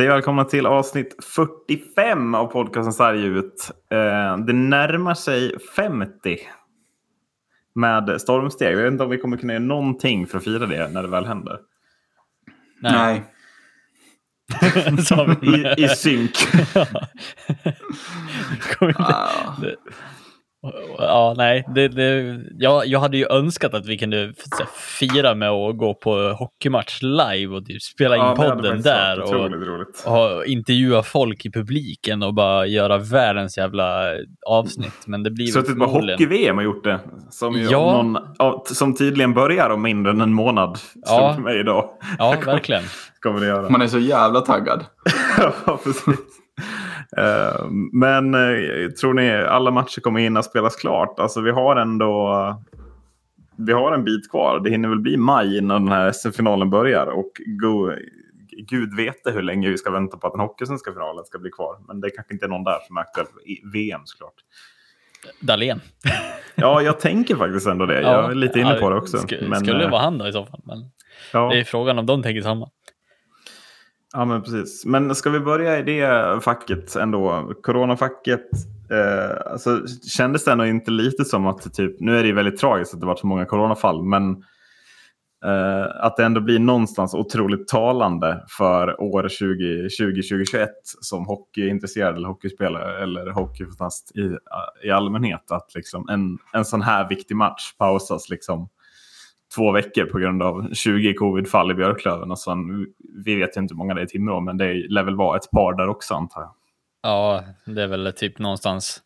Säger välkomna till avsnitt 45 av podcasten Sarg ut. Eh, det närmar sig 50 med stormsteg. Jag vet inte om vi kommer kunna göra någonting för att fira det när det väl händer. Nej. I, I synk. Ja, nej, det, det, jag, jag hade ju önskat att vi kunde fira med att gå på hockeymatch live och typ spela in ja, podden där och, och, intervjua folk i publiken och bara göra världens jävla avsnitt. Men det blir Suttit på hockey-VM och gjort det. Som, ja. någon, som tydligen börjar om mindre än en månad. Ja, för mig idag. ja verkligen. Kommer det göra. Man är så jävla taggad. ja, precis. Eh, men eh, tror ni alla matcher kommer hinna spelas klart? Alltså vi har ändå vi har en bit kvar. Det hinner väl bli maj innan den här SM-finalen börjar. Och go, gud vet hur länge vi ska vänta på att den hockeysvenska finalen ska bli kvar. Men det kanske inte är någon där som är aktuell för VM såklart. Dahlén. ja, jag tänker faktiskt ändå det. Jag är lite inne på det också. Sk men, skulle det vara han då i så fall. Men ja. Det är frågan om de tänker samma. Ja, men precis. Men ska vi börja i det facket ändå? Coronafacket. Eh, alltså, kändes det ändå inte lite som att, typ, nu är det ju väldigt tragiskt att det varit så många coronafall, men eh, att det ändå blir någonstans otroligt talande för år 2020-2021 som hockeyintresserad eller hockeyspelare eller hockeyfantast i, i allmänhet. Att liksom en, en sån här viktig match pausas liksom två veckor på grund av 20 covidfall i Björklöven. Och sen, vi vet ju inte hur många det är i Timrå, men det lär väl vara ett par där också antar jag. Ja, det är väl typ någonstans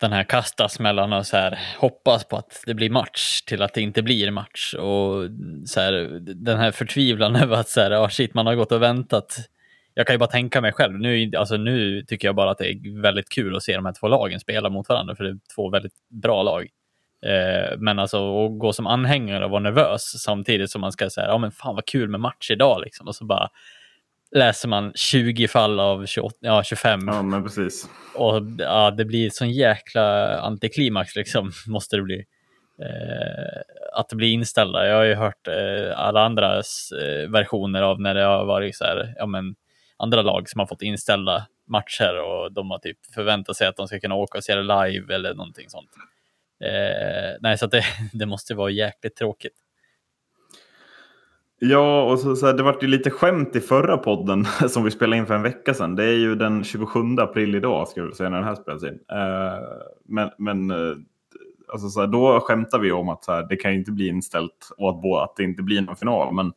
den här kastas mellan och så här hoppas på att det blir match till att det inte blir match och så här den här förtvivlan över att så här, oh shit, man har gått och väntat. Jag kan ju bara tänka mig själv. Nu, alltså nu tycker jag bara att det är väldigt kul att se de här två lagen spela mot varandra, för det är två väldigt bra lag. Eh, men alltså att gå som anhängare och vara nervös samtidigt som man ska säga, ja men fan vad kul med match idag liksom. Och så bara läser man 20 fall av 28, ja, 25. Ja, men precis. Och ja, det blir sån jäkla antiklimax liksom, måste det bli. Eh, att det blir inställda. Jag har ju hört eh, alla andras eh, versioner av när det har varit så här, ja men andra lag som har fått inställda matcher och de har typ förväntat sig att de ska kunna åka och se det live eller någonting sånt. Eh, nej, så det, det måste vara jäkligt tråkigt. Ja, och så, så här, det var ju lite skämt i förra podden som vi spelade in för en vecka sedan. Det är ju den 27 april idag, ska jag säga, när den här spelas in. Eh, men men eh, alltså, så här, då skämtar vi om att så här, det kan ju inte bli inställt och att, att det inte blir någon final. Men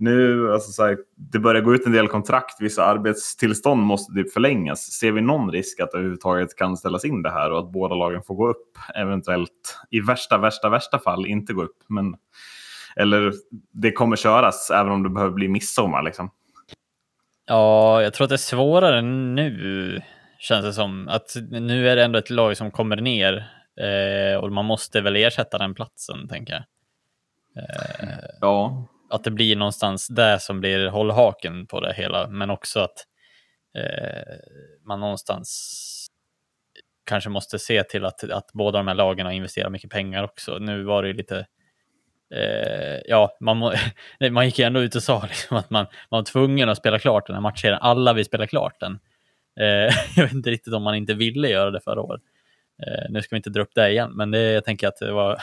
nu, alltså så här, det börjar gå ut en del kontrakt, vissa arbetstillstånd måste typ förlängas. Ser vi någon risk att det överhuvudtaget kan ställas in det här och att båda lagen får gå upp? Eventuellt i värsta, värsta, värsta fall inte gå upp. Men, eller det kommer köras även om det behöver bli midsommar liksom. Ja, jag tror att det är svårare nu, känns det som. Att nu är det ändå ett lag som kommer ner eh, och man måste väl ersätta den platsen, tänker jag. Eh, ja att det blir någonstans det som blir hållhaken på det hela, men också att eh, man någonstans kanske måste se till att, att båda de här lagen har investerat mycket pengar också. Nu var det ju lite eh, ja, man, man gick ju ändå ut och sa liksom att man, man var tvungen att spela klart den här matchen. Alla vill spela klart den. Eh, jag vet inte riktigt om man inte ville göra det förra året. Eh, nu ska vi inte dra upp det igen, men det, jag tänker att det var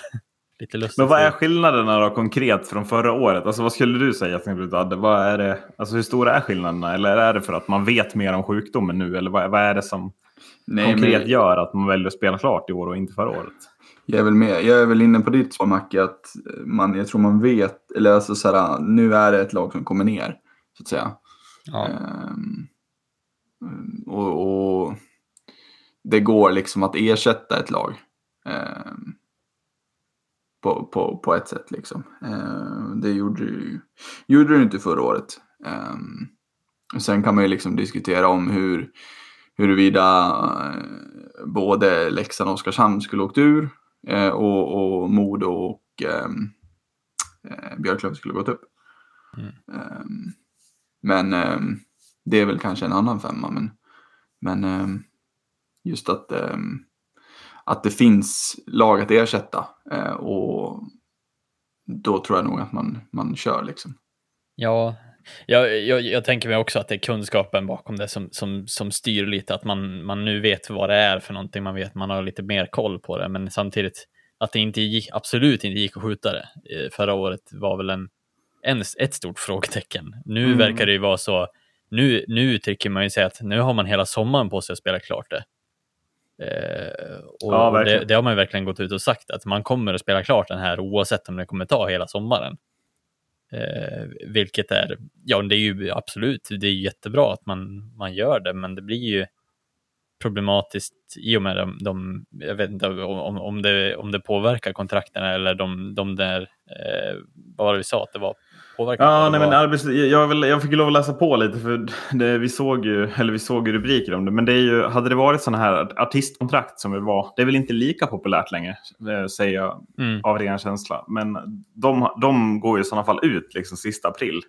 lite lustigt. Men vad är skillnaderna då konkret från förra året? Alltså vad skulle du säga Vad är det, alltså hur stora är skillnaderna? Eller är det för att man vet mer om sjukdomen nu? Eller vad, vad är det som Nej, konkret men... gör att man väljer att spela klart i år och inte förra året? Jag är väl, med. Jag är väl inne på ditt svar Macke, att man, jag tror man vet, eller alltså så här, nu är det ett lag som kommer ner, så att säga. Ja. Ehm, och, och, det går liksom att ersätta ett lag. Ehm, på, på, på ett sätt. Liksom. Eh, det gjorde du, gjorde du inte förra året. Eh, sen kan man ju liksom diskutera om hur, huruvida eh, både Leksand och Oskarshamn skulle åkt ur eh, och, och Modo och ehm, eh, Björklöven skulle gått upp. Mm. Ehm, men det är väl kanske en annan femma. Men, men just att att det finns lag att ersätta. Eh, och då tror jag nog att man, man kör liksom. Ja, Jag, jag, jag tänker mig också att det är kunskapen bakom det som, som, som styr lite, att man, man nu vet vad det är för någonting, man vet man har lite mer koll på det, men samtidigt att det inte gick, absolut inte gick att skjuta det. Eh, Förra året var väl en, en, ett stort frågetecken. Nu Mm. verkar det ju vara så, nu, nu tycker man ju säga att nu har man hela sommaren på sig att spela klart det. Eh, och Ja, det, det har man ju verkligen gått ut och sagt, att man kommer att spela klart den här oavsett om det kommer ta hela sommaren. Eh, vilket är, ja det är ju absolut, det är jättebra att man, man gör det, men det blir ju problematiskt i och med de, de jag vet inte om, om, det, om det påverkar kontrakten eller de, de där, eh, vad var det vi sa att det var påverkan? Ja, nej, men arbets... jag, vill, jag fick lov att läsa på lite för det, vi såg ju eller vi såg ju rubriker om det. Men det är ju, hade det varit sådana här artistkontrakt som det var, det är väl inte lika populärt längre, eh, säger jag Mm. av ren känsla. Men de, de går ju i sådana fall ut liksom sista april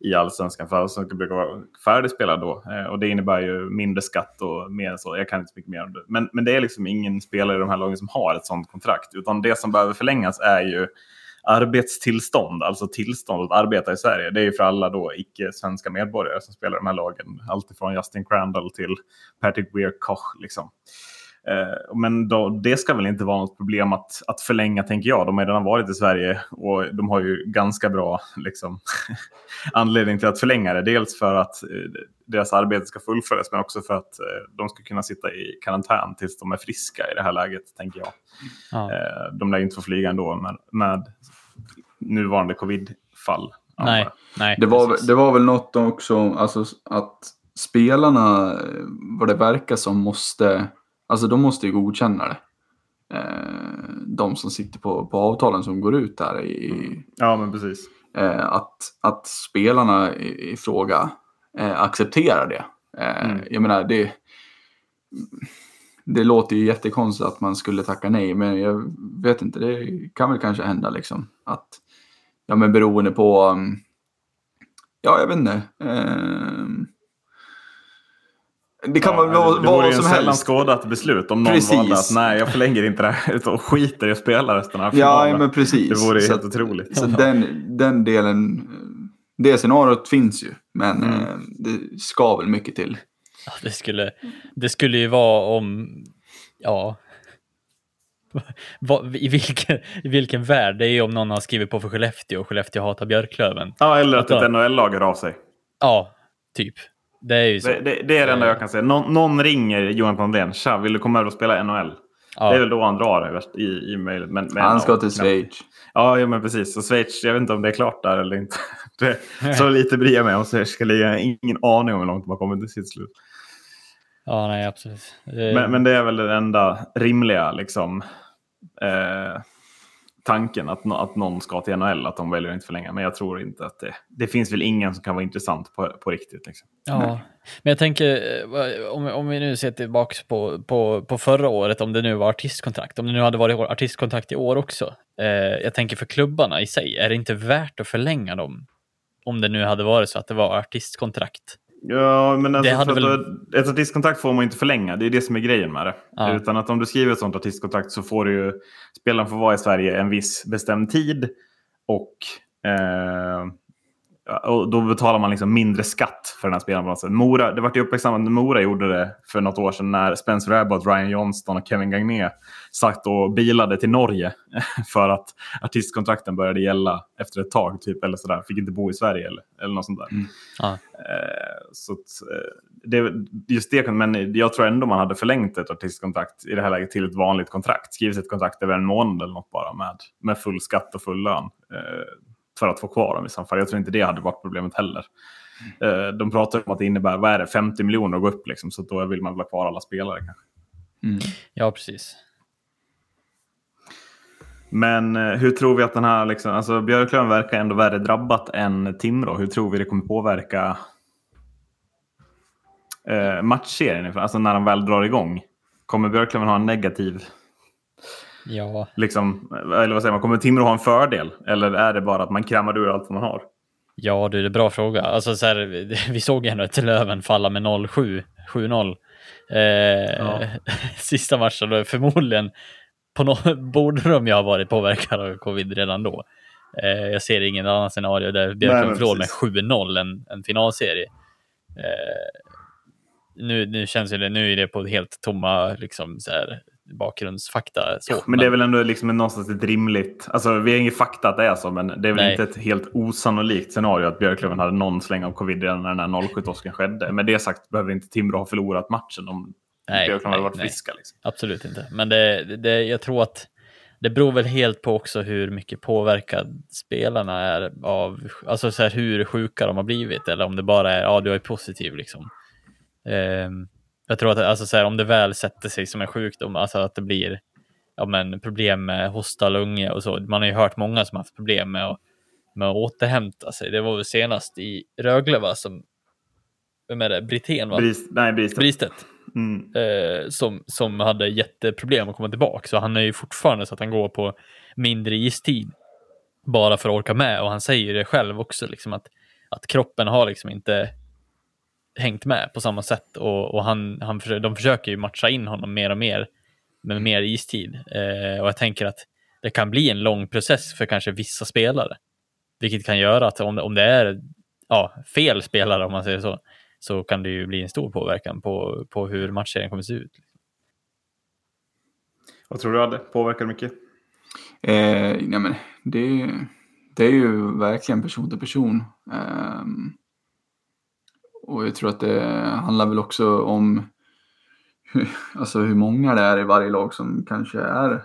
i allsvenskan. För allsvenskan brukar vara färdigspelad då. Eh, och det innebär ju mindre skatt och mer så. Jag kan inte så mycket mer om det. Men, men det är liksom ingen spelare i de här lagen som har ett sådant kontrakt. Utan det som behöver förlängas är ju arbetstillstånd, alltså tillstånd att arbeta i Sverige. Det är ju för alla då icke-svenska medborgare som spelar de här lagen. Alltifrån Justin Crandall till Patrick Weir Koch. Liksom. Eh, men då, det ska väl inte vara något problem att, att förlänga, tänker jag. De har redan varit i Sverige och de har ju ganska bra liksom, anledning till att förlänga det. Dels för att eh, deras arbete ska fullföljas, men också för att eh, de ska kunna sitta i karantän tills de är friska i det här läget, tänker jag. Ja. De lär inte få flyga ändå med, med nuvarande covid-fall. Nej, nej. Det var, precis. det var väl något också, alltså att spelarna, eh, vad det verkar som, måste, alltså de måste ju godkänna det. Eh, de som sitter på, på avtalen som går ut här i, Ja, men precis. eh, att, att spelarna i, i fråga eh, accepterar det. Mm. Jag menar, det, det låter ju jättekonstigt att man skulle tacka nej, men jag vet inte, det kan väl kanske hända liksom. Att, ja men beroende på, um, ja jag vet inte. ehm, det kan Ja, vara det, det vore vad ju som en sällan helst. skådat beslut om någon Precis. valde att nej, jag förlänger inte det här utan skiter i att spela resten av Ja, finalen. men precis. Det vore ju Så helt otroligt. Så den, den delen, det scenariot finns ju, men Mm. eh, det ska väl mycket till. Ja, det, skulle, det skulle ju vara om, ja, vad, i, vilken, i vilken värld? Det är ju om någon har skrivit på för Skellefteå och Skellefteå hatar Björklöven. Ja, eller att Vänta. ett NHL-lag hör av sig. Ja, typ. Det är ju så. Det, det, det är det enda jag kan säga. Någon, någon ringer Johan Andrén. Tja, vill du komma över och spela NHL? ja. Det är väl då han drar det i, i mejlet. Men, men, Han ska ja, till. Schweiz. Ja, ja, men precis. Och Schweiz, jag vet inte om det är klart där eller inte. Det, så lite bryr jag mig om. Jag har ingen aning om hur långt har kommit till sitt slut. ja, nej, absolut. Det, Men, men det är väl den enda rimliga liksom, eh, tanken att, att någon ska till NHL, att de väljer att inte förlänga. Men jag tror inte att det... Det finns väl ingen som kan vara intressant på, på riktigt. Liksom. Ja, men jag tänker eh, om, om vi nu ser tillbaka på, på, på förra året, om det nu var artistkontrakt, om det nu hade varit artistkontrakt i år också. Eh, jag tänker för klubbarna i sig, är det inte värt att förlänga dem? Om det nu hade varit så att det var artistkontrakt. Ja, men alltså, Det hade väl- att, ett artistkontrakt får man inte förlänga. Det är det som är grejen med det. Ja. Utan att om du skriver ett sånt artistkontrakt så får du ju... Spelaren får vara i Sverige en viss bestämd tid. Och, eh, och då betalar man liksom mindre skatt för den här spelaren. På. Mora, det var ju uppmärksammat när Mora gjorde det för något år sedan när Spencer Abbott, Ryan Johnston och Kevin Gagné satt och bilade till Norge för att artistkontrakten började gälla efter ett tag. Typ, eller sådär. Fick inte bo i Sverige eller, eller något sånt där. Ja. Eh, så eh, det, just det, men jag tror ändå man hade förlängt ett artistkontrakt i det här läget till ett vanligt kontrakt. Skrivit ett kontrakt över en månad eller något bara med, med full skatt och full lön. För att få kvar dem i så fall. Jag tror inte det hade varit problemet heller. Eh, de pratar om att det innebär, vad är det, 50 miljoner att gå upp liksom. Så då vill man väl ha kvar alla spelare kanske. Mm. ja, precis. Men eh, hur tror vi att den här, liksom, alltså Björklöven verkar ändå värre drabbat än Timrå. Hur tror vi det kommer påverka eh, matchserien? Alltså när de väl drar igång. Kommer Björklöven ha en negativ, Ja, liksom, eller vad säger man, kommer Timrå ha en fördel? Eller är det bara att man kramar ur allt man har? ja du, det är en bra fråga. Alltså, så här, vi såg ju ändå ett Löven falla med 0-7, 7-0. Eh, Ja. Sista matchen, då förmodligen på no borde de ju ha varit påverkade av covid redan då. Eh, jag ser ingen annan scenario där Björklöven förlorar med 7-0 en, en finalserie. Eh, nu, nu känns det, nu är det på helt tomma liksom, så här, bakgrundsfakta. Så. Ja, men det är väl ändå liksom någonstans ett rimligt, alltså vi har ingen fakta att det är så, men det är väl Nej. inte ett helt osannolikt scenario att Björklöven hade någon släng av covid redan när den här 07-torsken skedde. Med det sagt behöver inte Timrå ha förlorat matchen om nej, Björklöven hade varit nej. friska. Liksom. Absolut inte, men det, det, jag tror att det beror väl helt på också hur mycket påverkad spelarna är av, alltså så här, hur sjuka de har blivit eller om det bara är, ja du är positiv liksom. Um, jag tror att alltså, så här, om det väl sätter sig som en sjukdom, alltså att det blir ja, men, problem med hosta, lunge och så. Man har ju hört många som haft problem med att, med att återhämta sig. Det var väl senast i Rögle va, som, vem är det, Brithén va? Brist, nej, Bristet. Bristet. Mm. Eh, som, som hade jätteproblem att komma tillbaka. Så han är ju fortfarande så att han går på mindre istid. Bara för att orka med. Och han säger det själv också, liksom att, att kroppen har liksom inte hängt med på samma sätt och, och han, han, de försöker ju matcha in honom mer och mer med mer istid. Eh, och jag tänker att det kan bli en lång process för kanske vissa spelare. Vilket kan göra att om, om det är ja, fel spelare, om man säger så, så kan det ju bli en stor påverkan på, på hur matchserien kommer att se ut. Vad tror du hade påverkat mycket? Eh, nej men det, det är ju verkligen person till person. Um, och jag tror att det handlar väl också om hur, alltså hur många det är i varje lag som kanske är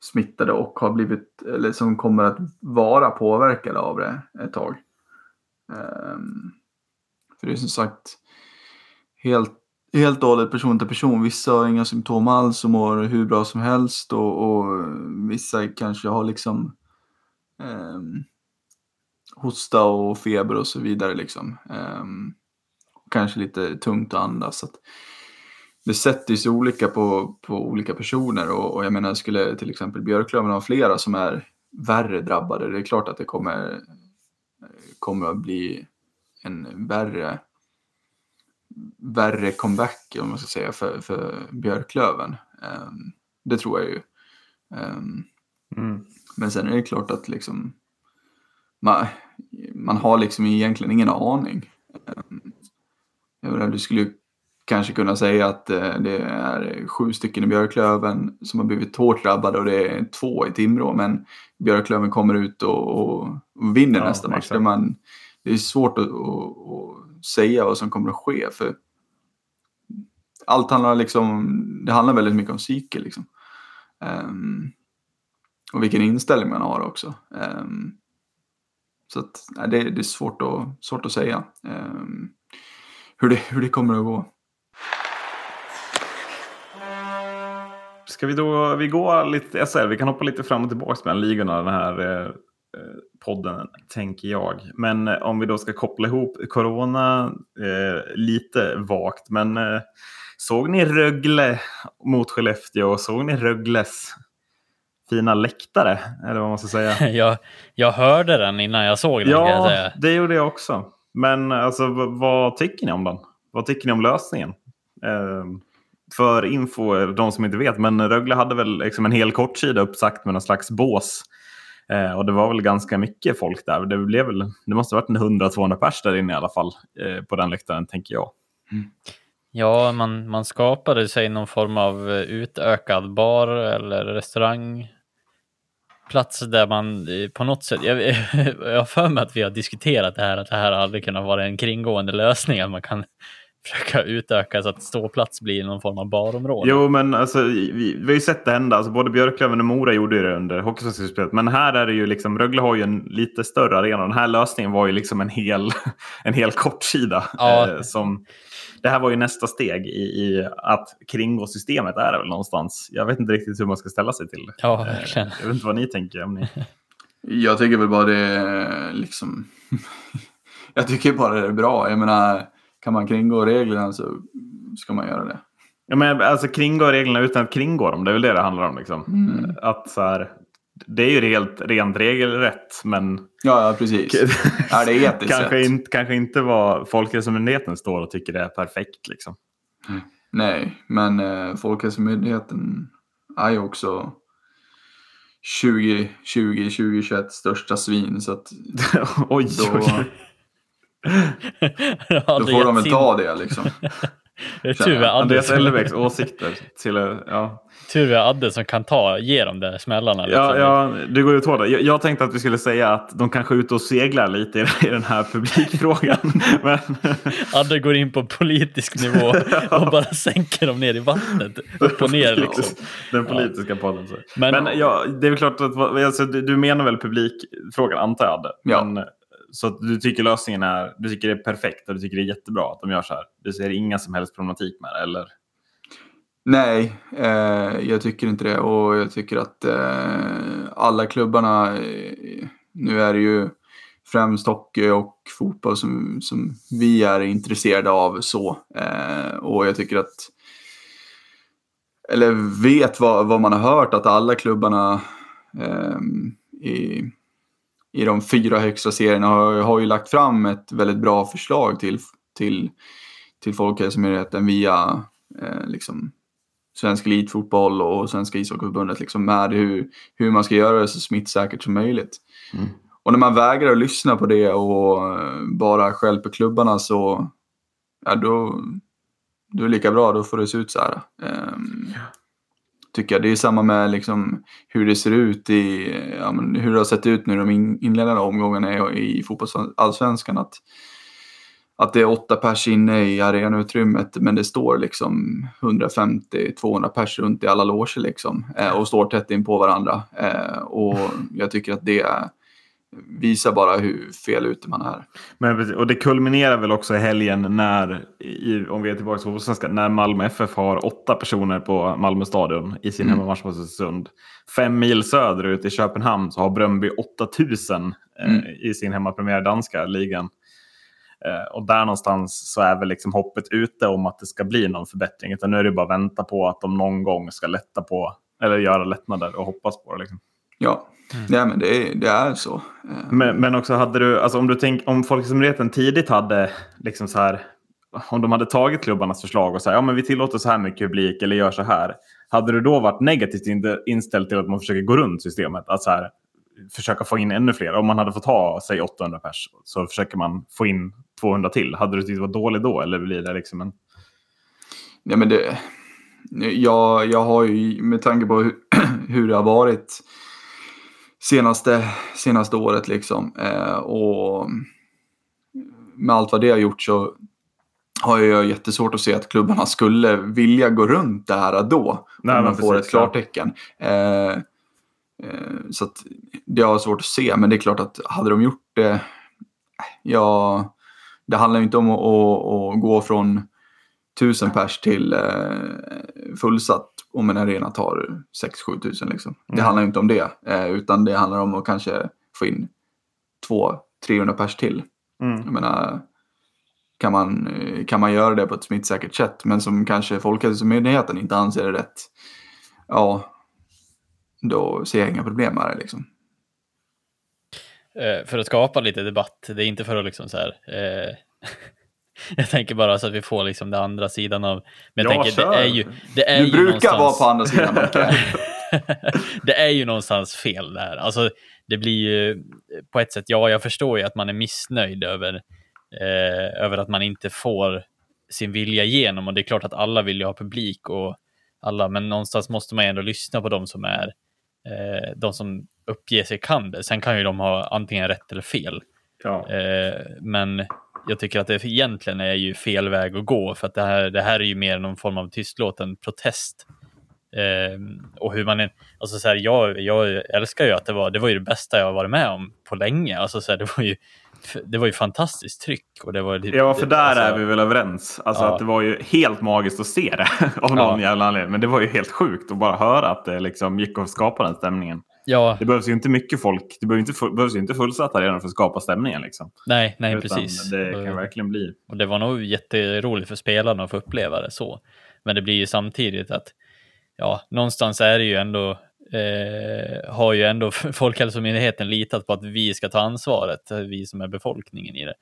smittade och har blivit, eller som kommer att vara påverkade av det ett tag. Um, för det är som sagt helt, helt och hållet person till person. Vissa har inga symptom alls och mår hur bra som helst och, och vissa kanske har liksom um, hosta och feber och så vidare. Liksom. Um, kanske lite tungt att andas. Så att det sätter sig olika på, på olika personer och, och jag menar skulle till exempel Björklöven ha flera som är värre drabbade, det är klart att det kommer, kommer att bli en värre, värre comeback om man ska säga för, för Björklöven. Um, det tror jag ju. Um, mm. Men sen är det klart att liksom man, man har liksom egentligen ingen aning. Jag menar, du skulle kanske kunna säga att eh, det är sju stycken i Björklöven som har blivit hårt drabbade och det är två i Timrå. Men Björklöven kommer ut och, och vinner ja, nästa match. Det, man, det är svårt att, att, att, säga vad som kommer att ske. För allt handlar liksom, det handlar väldigt mycket om psyke. Liksom. Um, och vilken inställning man har också. Um, så att, nej, det, det, är svårt att, svårt att säga um, hur, det, hur det kommer att gå. Ska vi då, vi gå lite SL? vi kan hoppa lite fram och tillbaka mellan ligorna den här eh, eh, podden, tänker jag. Men eh, om vi då ska koppla ihop Corona eh, lite vagt, men eh, såg ni Rögle mot Skellefteå? Såg ni Rögles fina läktare, eller vad man ska säga. jag, jag hörde den innan jag såg den. Ja, det gjorde jag också. Men alltså, vad tycker ni om den? Vad tycker ni om lösningen? Eh, för info, de som inte vet, men Rögle hade väl liksom en hel kortsida uppsagt med någon slags bås. Eh, och det var väl ganska mycket folk där. Det, blev väl, det måste ha varit en 100-200 pers där inne i alla fall, eh, på den läktaren, tänker jag. Mm. Ja, man, man skapade sig någon form av utökad bar eller restaurang plats där man eh, på något sätt, jag, jag har för mig att vi har diskuterat det här, att det här hade kunnat vara en kringgående lösning, att man kan försöka utöka så att ståplats blir någon form av barområde. Jo, men alltså, vi, vi har ju sett det hända. Alltså, både Björklöven och Mora gjorde det under Hockeysvenskan Men här är det ju liksom, Rögle har ju en lite större arena. Den här lösningen var ju liksom en hel, en hel kortsida. Ja. Eh, som, det här var ju nästa steg i, i att kringgå systemet är det väl någonstans. Jag vet inte riktigt hur man ska ställa sig till. Ja, eh, verkligen. Jag vet inte vad ni tänker. Om ni... Jag tycker väl bara det liksom... jag tycker bara det är bra. Jag menar, kan man kringgå reglerna så ska man göra det. Ja, men alltså kringgå reglerna utan att kringgå dem. Det är väl det det handlar om. Liksom. Mm. Att så här, det är ju helt rent regelrätt, men... Ja, ja precis. är det etiskt kanske, inte, kanske inte vad Folkhälsomyndigheten står och tycker det är perfekt. Liksom. Mm. Nej, men eh, Folkhälsomyndigheten är ju också 2020, 2021 största svin. Så att oj, då, oj. Ja, då får är de väl sin- ta det liksom. Det är tur Andreas som, Elfbäcks åsikter. Till, ja. Tur vi har Adde som kan ta, ge de där smällarna. Liksom. Ja, ja, du går ju på det. Jag, jag tänkte att vi skulle säga att de kanske är ute och seglar lite i, i den här publikfrågan. Men, Adde går in på politisk nivå och bara sänker dem ner i vattnet. Upp och ner liksom. Den politiska podden. Så. Men- Men, ja, det är väl klart att alltså, du, du menar väl publikfrågan antar jag Adde? Ja. Men, så att du tycker lösningen är, du tycker det är perfekt och du tycker det är jättebra att de gör så här. Du ser inga som helst problematik med det eller? Nej, eh, jag tycker inte det. Och jag tycker att eh, alla klubbarna, eh, nu är det ju främst hockey och fotboll som, som vi är intresserade av så. Eh, och jag tycker att, eller vet vad, vad man har hört, att alla klubbarna eh, i, i de fyra högsta serierna har, har ju lagt fram ett väldigt bra förslag till, till, till Folkhälsomyndigheten via eh, liksom, svensk elitfotboll och Svenska ishockeyförbundet liksom med hur, hur man ska göra det så smittsäkert som möjligt. Mm. Och när man vägrar att lyssna på det och eh, bara stjälper klubbarna så ja, då, då är det lika bra, då får det se ut så här. Ehm, Tycker jag. Det är samma med liksom hur det ser ut i, ja, hur det har sett ut nu de in, inledande omgångarna i fotbollsallsvenskan. Att, att det är åtta pers inne i arenautrymmet men det står liksom 150-200 pers runt i alla loger liksom eh, och står tätt in på varandra. Eh, och jag tycker att det visar bara hur fel ute man är. Men, och det kulminerar väl också i helgen när, i, om vi är tillbaka på svenska, när Malmö FF har åtta personer på Malmö stadion i sin Mm. hemmamatch mot Östersund. Fem mil söderut i Köpenhamn så har Bröndby 8000 Mm. eh, i sin hemmapremiär danska ligan. Eh, och där någonstans så är väl liksom hoppet ute om att det ska bli någon förbättring. Utan nu är det bara att vänta på att de någon gång ska lätta på, eller göra lättnader och hoppas på det. Liksom. Ja, Nej, men det, är- det är så. Eh, Men, men också hade du, alltså om du tänk, om Folkhälsomyndigheten tidigt hade liksom så här, om de hade tagit klubbarnas förslag och sagt ja men vi tillåter så här mycket publik eller gör så här. Hade du då varit negativt in- inställd till att man försöker gå runt systemet? Att så här, försöka få in ännu fler. Om man hade fått ha, säg 800 pers, så försöker man få in 200 till. Hade du tyckt det var dåligt då? Eller blir det liksom en... Nej, men det, jag, jag har ju med tanke på hur, hur det har varit senaste, senaste året liksom eh, och med allt vad det har gjort så har jag jättesvårt att se att klubbarna skulle vilja gå runt det här då. Nej, om man får precis, ett klartecken. Eh, eh, så att det har jag svårt att se, men det är klart att hade de gjort det, ja, det handlar ju inte om att, att, att gå från tusen pers till eh, fullsatt om en arena tar 6-7 tusen. Liksom. Det Mm. handlar ju inte om det, eh, utan det handlar om att kanske få in 200-300 pers till. Mm. Jag menar, kan man, kan man göra det på ett smittsäkert sätt, men som kanske Folkhälsomyndigheten inte anser är rätt, ja, då ser jag inga problem med det. Liksom. Eh, för att skapa lite debatt. Det är inte för att liksom så här. Eh, jag tänker bara så att vi får liksom den andra sidan av. Men jag Ja, tänker kör. det är ju. Det är Du ju brukar någonstans- vara på andra sidan, det är ju någonstans fel där. Alltså, det blir ju på ett sätt, ja, jag förstår ju att man är missnöjd över, eh, över att man inte får sin vilja igenom och det är klart att alla vill ju ha publik och alla, men någonstans måste man ju ändå lyssna på de som är eh, de som uppger sig kan det. Sen kan ju de ha antingen rätt eller fel. Ja. Eh, men jag tycker att det egentligen är ju fel väg att gå för att det här, det här är ju mer någon form av tystlåten protest. Eh, och hur man är, alltså så här, jag, jag älskar ju att det var, det var ju det bästa jag varit med om på länge. Alltså så här, det var ju, det var ju fantastiskt tryck och det var Ja, för där alltså, är vi väl överens. Alltså Ja. att det var ju helt magiskt att se det av någon Ja. jävla anledning. Men det var ju helt sjukt att bara höra att det liksom gick att skapa den stämningen. Ja, Det behövs ju inte mycket folk. Det behövs inte, behövs ju inte fullsatta redan för att skapa stämningen. Liksom. nej, nej, Utan precis. Det kan Och- verkligen bli. Och det var nog jätteroligt för spelarna att få uppleva det så. Men det blir ju samtidigt att, ja, någonstans är det ju ändå, eh, har ju ändå Folkhälsomyndigheten litat på att vi ska ta ansvaret, vi som är befolkningen i det.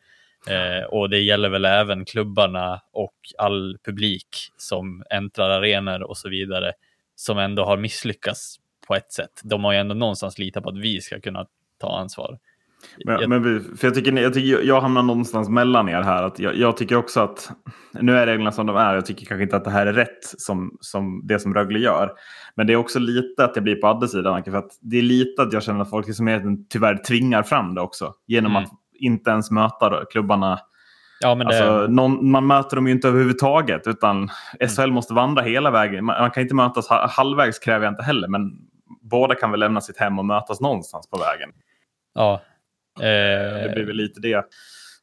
Eh, och det gäller väl även klubbarna och all publik som äntrar arenor och så vidare, som ändå har misslyckats på ett sätt. De har ju ändå någonstans litat på att vi ska kunna ta ansvar. Men, Jag- men för jag, tycker, jag, tycker, jag hamnar någonstans mellan er här. Att jag, jag tycker också att nu är reglerna som de är. Jag tycker kanske inte att det här är rätt som, som det som Rögle gör. Men det är också lite att jag blir på Addes sida. Anke, För att det är lite att jag känner att folk i Sumerieten tyvärr tvingar fram det också. Genom Mm. att inte ens möta då, klubbarna. Ja, men det, Alltså, någon, man möter dem ju inte överhuvudtaget. Utan SHL måste vandra hela vägen. Man, man kan inte mötas ha- halvvägs kräver jag inte heller. Men båda kan väl lämna sitt hem och mötas någonstans på vägen. ja. Det Eh, blir väl lite det.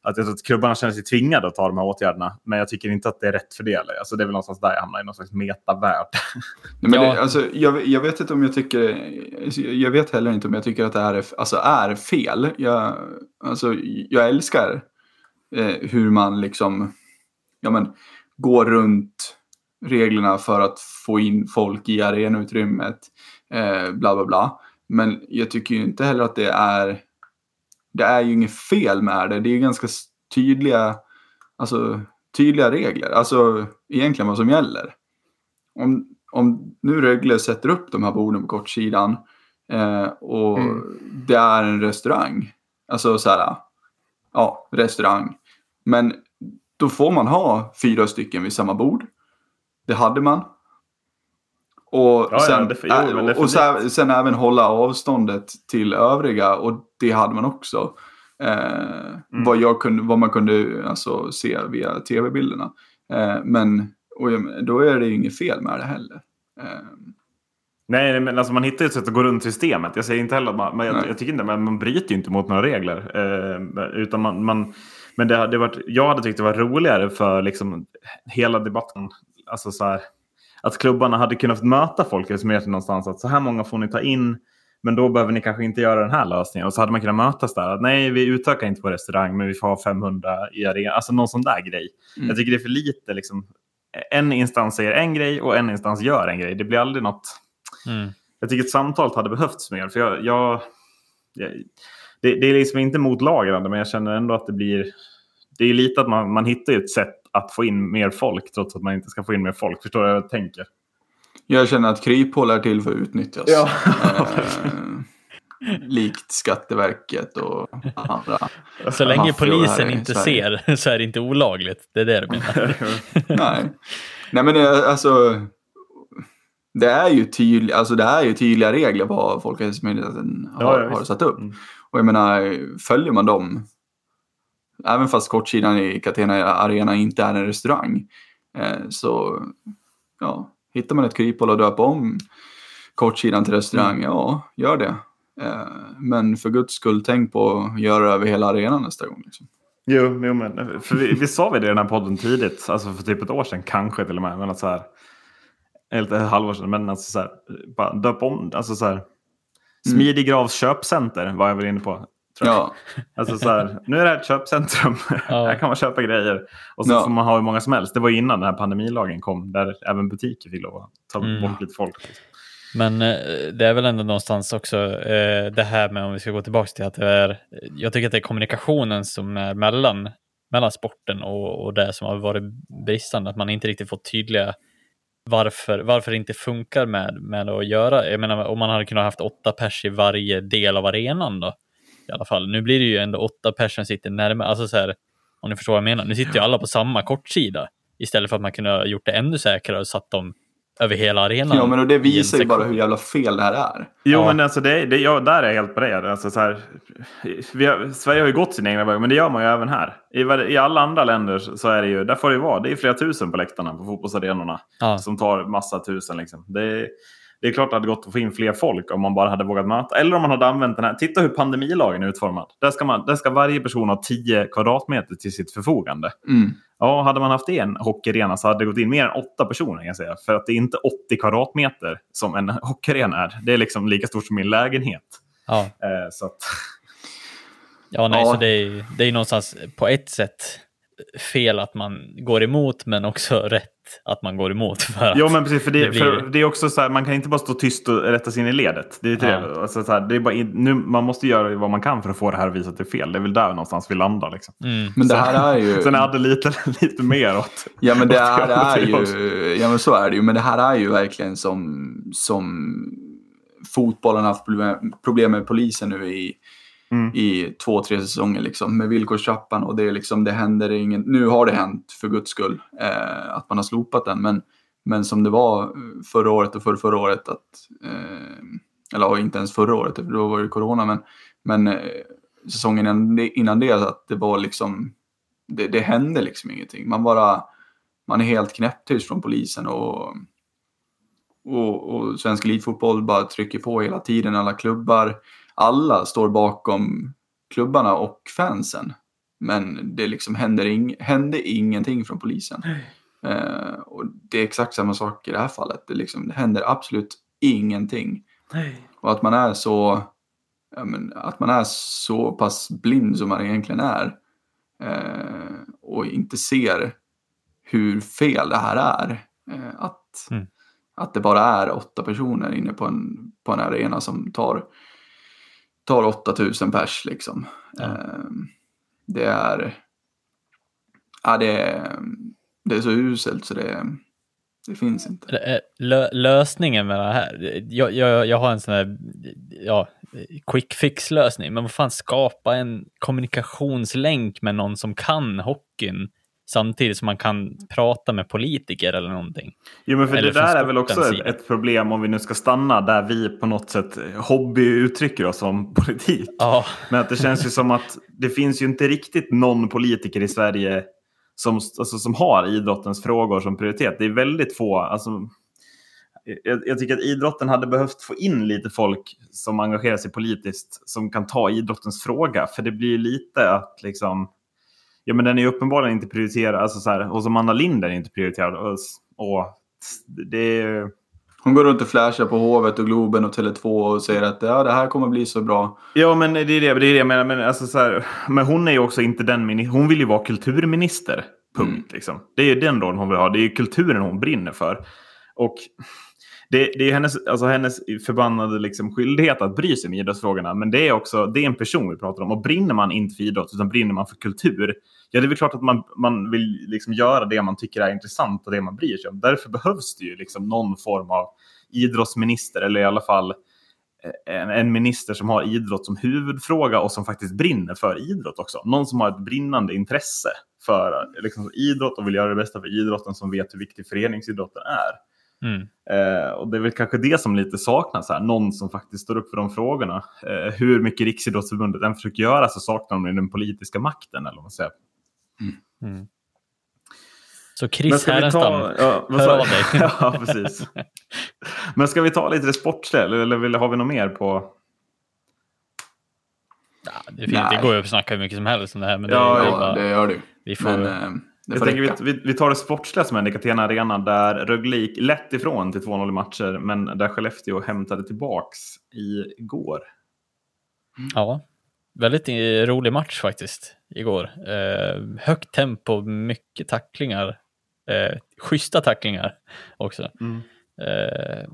Att jag tror att klubbarna känner sig tvingade att ta de här åtgärderna. Men jag tycker inte att det är rätt för det. Alltså det är väl någonstans där jag hamnar i någon slags metavärld. Nej, men Ja. det, alltså, jag, jag vet inte om jag tycker, jag vet heller inte om jag tycker att det här är, alltså, är fel. Jag, alltså, jag älskar eh, hur man liksom, ja men, går runt reglerna för att få in folk i arenautrymmet, eh, bla bla bla. Men jag tycker ju inte heller att det är, det är ju inget fel med det. Det är ju ganska tydliga, alltså, tydliga regler. Alltså egentligen vad som gäller. Om, om nu Rögle sätter upp de här borden på kortsidan eh, och Mm. det är en restaurang. Alltså så här, ja, restaurang. Men då får man ha fyra stycken vid samma bord. Det hade man. Och, ja, sen, def- jo, äh, och sen, sen även hålla avståndet till övriga och det hade man också. Eh, vad, jag kunde, vad man kunde alltså, se via tv-bilderna. Eh, men och då är det ju inget fel med det heller. Eh, Nej, men alltså man hittar ju ett sätt att gå runt systemet. Jag säger inte heller att man, men jag, jag tycker inte, men man bryter ju inte mot några regler. Eh, utan man, man, men det, det varit, jag hade tyckt det var roligare för liksom hela debatten. Alltså så här, att klubbarna hade kunnat möta folk i Sumerieten någonstans. Att så här många får ni ta in. Men då behöver ni kanske inte göra den här lösningen. Och så hade man kunnat mötas där. Att, nej, vi utökar inte på restaurang, men vi får ha 500 i arenan. Alltså någon sån där grej. Mm. Jag tycker det är för lite. Liksom, en instans säger en grej och en instans gör en grej. Det blir aldrig något... mm. Jag tycker att samtalet hade behövts mer. För jag, jag, jag, det, det är liksom inte mot lagen, men jag känner ändå att det blir... Det är lite att man, man hittar ett sätt att få in mer folk trots att man inte ska få in mer folk. Förstår du vad jag tänker? jag känner att kryphål är till för att utnyttjas. Ja. Eh, likt Skatteverket och andra. Så länge polisen inte ser så är det inte olagligt. Det är det du menar. Nej. Nej men det, alltså. Det är ju tydliga, alltså det är ju tydliga regler vad Folkhälsomyndigheten har, Ja, har satt upp. Mm. Och jag menar, följer man dem, även fast kortsidan i Catena Arena inte är en restaurang, eh, så ja, hittar man ett kryphål och döper om kortsidan till restaurang, Mm. ja, gör det. Eh, men för guds skull, tänk på att göra det över hela arenan nästa gång. Liksom. Jo, jo men, för vi, vi sa vi det i den här podden tidigt, alltså för typ ett år sedan kanske till och med. Men att så här, eller ett halvår sedan, men alltså så här, bara döp om, alltså så här, Smidig Gravs köpcenter var jag väl inne på. Ja, Alltså så här, nu är det här ett köpcentrum. Ja. här kan man köpa grejer. Och så Ja. får man ha hur många som helst. Det var innan den här pandemilagen kom, där även butiker fick lov att ta Mm. bort lite folk. Men eh, det är väl ändå någonstans också eh, det här med om vi ska gå tillbaka till att det är, jag tycker att det är kommunikationen som är mellan, mellan sporten och, och det som har varit bristande, att man inte riktigt fått tydliga varför, varför det inte funkar med, med att göra, jag menar om man hade kunnat haft åtta pers i varje del av arenan då, i alla fall. Nu blir det ju ändå åtta pers som sitter närmare, alltså så här, om ni förstår vad jag menar, nu sitter ju alla på samma kortsida, istället för att man kunde ha gjort det ännu säkrare och satt dem över hela arenan. ja men och det visar ju bara hur jävla fel det här är. Jo, Ja. men alltså det, det, ja, där är jag helt på det. Alltså, så här, vi har, Sverige har ju gått sin egna väg, men det gör man ju även här. I, I alla andra länder så är det ju, där får det ju vara, det är flera tusen på läktarna på fotbollsarenorna. Ja. Som tar massa tusen. Liksom. Det, det är klart att det hade gått att få in fler folk om man bara hade vågat möta. Eller om man hade använt den här. Titta hur pandemilagen är utformad. Där ska, man, där ska varje person ha 10 kvadratmeter till sitt förfogande. Mm. Ja, hade man haft en hockeyarena så hade det gått in mer än åtta personer kan jag säga. För att det är inte 80 kvadratmeter som en hockeyarena är. Det är liksom lika stort som min lägenhet. Ja. Eh, så att, Ja, nej, Ja. så det är, det är någonstans på ett sätt fel att man går emot, men också rätt att man går emot. För att, jo, men precis. För det, det blir- för det är också så här, man kan inte bara stå tyst och rätta sig in i ledet. Det är inte Ja. det. Alltså, så här, det är bara in, nu, man måste göra vad man kan för att få det här att visa att det är fel. Det är väl där någonstans vi landar. Liksom. mm, Men det här är ju... Sen är det lite, lite mer åt... Ja men det här är ju, ja men så är det ju, men det här är ju verkligen som, som fotbollen har haft problem med polisen nu i, Mm. i två, tre säsonger liksom, med villkorstrappan och det, är liksom, det händer ingen, nu har det hänt för guds skull eh, att man har slopat den, men, men som det var eh, förra året och för förra året, att, eh, eller inte ens förra året, för då var det corona, men, men eh, säsongen innan det, innan det, att det var liksom, det, det hände liksom ingenting. Man bara, man är helt knäpptyst från polisen och, och, och svensk elitfotboll bara trycker på hela tiden, alla klubbar, alla står bakom klubbarna och fansen. Men det liksom händer ing, hände ingenting från polisen. Eh, och det är exakt samma sak i det här fallet. Det, liksom, det händer absolut ingenting. Och att man är så men, att man är så pass blind som man egentligen är eh, och inte ser hur fel det här är. Eh, att, Mm. att det bara är åtta personer inne på en, på en arena som tar, tar 8000 pers liksom. Ja. Eh, det är ja, det är, det är så uselt så det, det finns inte. Lö lösningen med det här, jag, jag, jag har en sån här ja, quick fix lösning, men vad fan skapa en kommunikationslänk med någon som kan hockeyn samtidigt som man kan prata med politiker eller någonting. Jo, men för Eller det där är väl också sida. ett problem om vi nu ska stanna där vi på något sätt hobby uttrycker oss som politik. Ja, Men att det känns ju som att det finns ju inte riktigt någon politiker i Sverige som, alltså, som har idrottens frågor som prioritet. Det är väldigt få. Alltså, jag, jag tycker att idrotten hade behövt få in lite folk som engagerar sig politiskt som kan ta idrottens fråga. För det blir lite att liksom, ja men den är uppenbarligen inte prioriterad, alltså så här, och som Anna Lind är inte prioriterad. Och, och det Hon går runt och flashar på Hovet och Globen och Tele2 och säger att ja, det här kommer bli så bra. Ja, men det är det, det, är det jag menar. Men, alltså, så här, men hon är ju också inte den Hon vill ju vara kulturminister. Punkt. Mm. Liksom. Det är ju den rollen hon vill ha. Det är ju kulturen hon brinner för. Och det, det är ju hennes, alltså hennes förbannade liksom, skyldighet att bry sig om idrottsfrågorna. Men det är också det är en person vi pratar om. Och brinner man inte för idrott utan brinner man för kultur. Ja, det är väl klart att man, man vill liksom göra det man tycker är intressant och det man bryr sig om. Därför behövs det ju liksom någon form av idrottsminister eller i alla fall eh, en, en minister som har idrott som huvudfråga och som faktiskt brinner för idrott också. Någon som har ett brinnande intresse för liksom, idrott och vill göra det bästa för idrotten som vet hur viktig föreningsidrotten är mm. Eh, och det är väl kanske det som lite saknas här. Någon som faktiskt står upp för de frågorna. Eh, hur mycket Riksidrottsförbundet än försöker göra så saknar de den politiska makten. Eller vad man säger. Mm. Så Men Chris ska vi Härenstam, ta... Ja, hör av dig. ja, precis. Men ska vi ta lite det sportsliga eller, har vi något mer på? Ja, det, är fint. Nej. det går ju att snacka hur mycket som helst om det här, men det, Ja, Ja, bara, det gör du. vi får... Men eh, det Jag tänker vi, vi, tar det sportsliga som hände i Catena Arena där Rögle gick lätt ifrån till 2-0 i matcher men där Skellefteå hämtade tillbaks igår. Ja, väldigt rolig match faktiskt igår. Eh, högt tempo, mycket tacklingar. Eh, schyssta tacklingar också. Eh,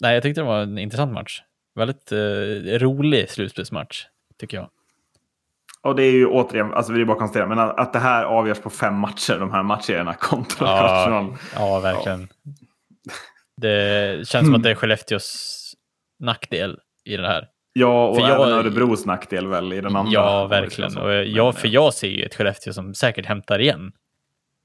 nej, jag tyckte det var en intressant match. Väldigt eh, rolig slutspelsmatch, tycker jag. Och det är ju återigen, alltså vi är bara att konstatera, men att, att det här avgörs på fem matcher, de här matcherna kontra Ja, ja verkligen. Det känns som att det är Skellefteås nackdel i det här. Ja, och För även jag- Örebros nackdel väl i den andra. Ja, verkligen. Och jag, för jag ser ju ett Skellefteå som säkert hämtar igen.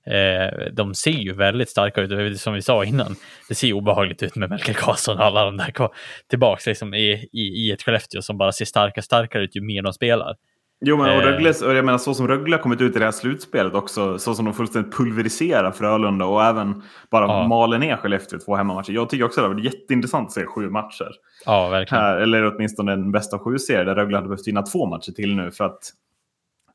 Eh, de ser ju väldigt starka ut, som vi sa innan. Det ser ju obehagligt ut med Melker Karlsson och alla de där kvar, tillbaks liksom i, i, i ett Skellefteå som bara ser starkare starkare ut ju mer de spelar. Jo, men och Eh. Rögle, och jag menar så som Rögle har kommit ut i det här slutspelet också, så som de fullständigt pulveriserar Frölunda och även bara Ja. maler ner Skellefteå två hemmamatcher. Jag tycker också det har varit jätteintressant att se sju matcher. Ja, verkligen. Här, eller åtminstone en bästa av sju-serie där Rögle hade behövt vinna två matcher till nu för att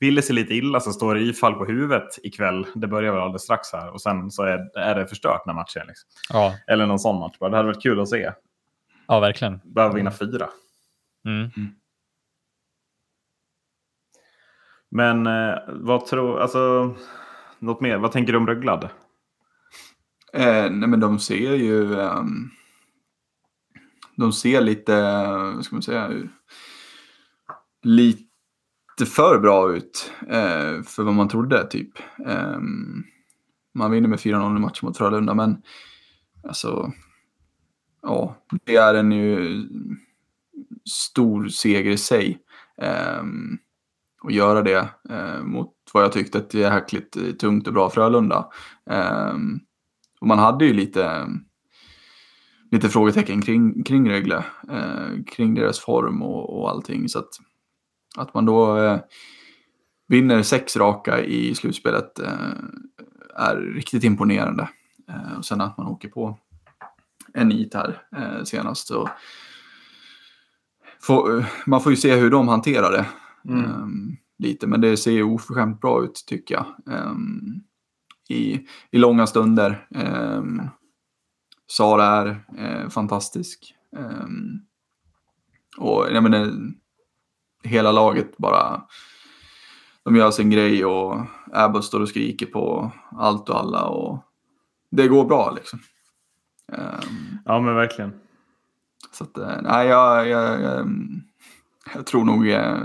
vill det sig lite illa så står det ifall på huvudet ikväll. Det börjar väl alldeles strax här och sen så är, är det förstört när matchen är. Liksom. Ja, Eller någon sån match bara. Det hade varit kul att se. ja verkligen. Behöver vinna fyra. Mm. Men eh, vad tror, alltså, något mer? Vad tänker du om Rögle? Eh, nej, men de ser ju... eh, de ser lite, vad ska man säga, lite för bra ut eh, för vad man trodde typ. Ehm, man vinner med 4-0 i matchen mot Frölunda, men alltså... ja, det är en ju stor seger i sig. Um, och göra det eh, mot vad jag tyckte ett jäkligt eh, tungt och bra Frölunda. Eh, och man hade ju lite, lite frågetecken kring, kring Rögle, eh, kring deras form och, och allting. Så att, att man då eh, vinner sex raka i slutspelet eh, är riktigt imponerande. och sen att man åker på en nit här senast. Så, Får, man får ju se hur de hanterar det. Mm. Um, lite, men det ser oförskämt bra ut tycker jag. Um, i, I långa stunder. Um, Sara är uh, fantastisk. Um, och jag menar, hela laget bara, de gör sin grej och Abbott står och skriker på allt och alla och det går bra liksom. ja men verkligen. Så att, eh, nej, jag, jag, jag, jag tror nog eh,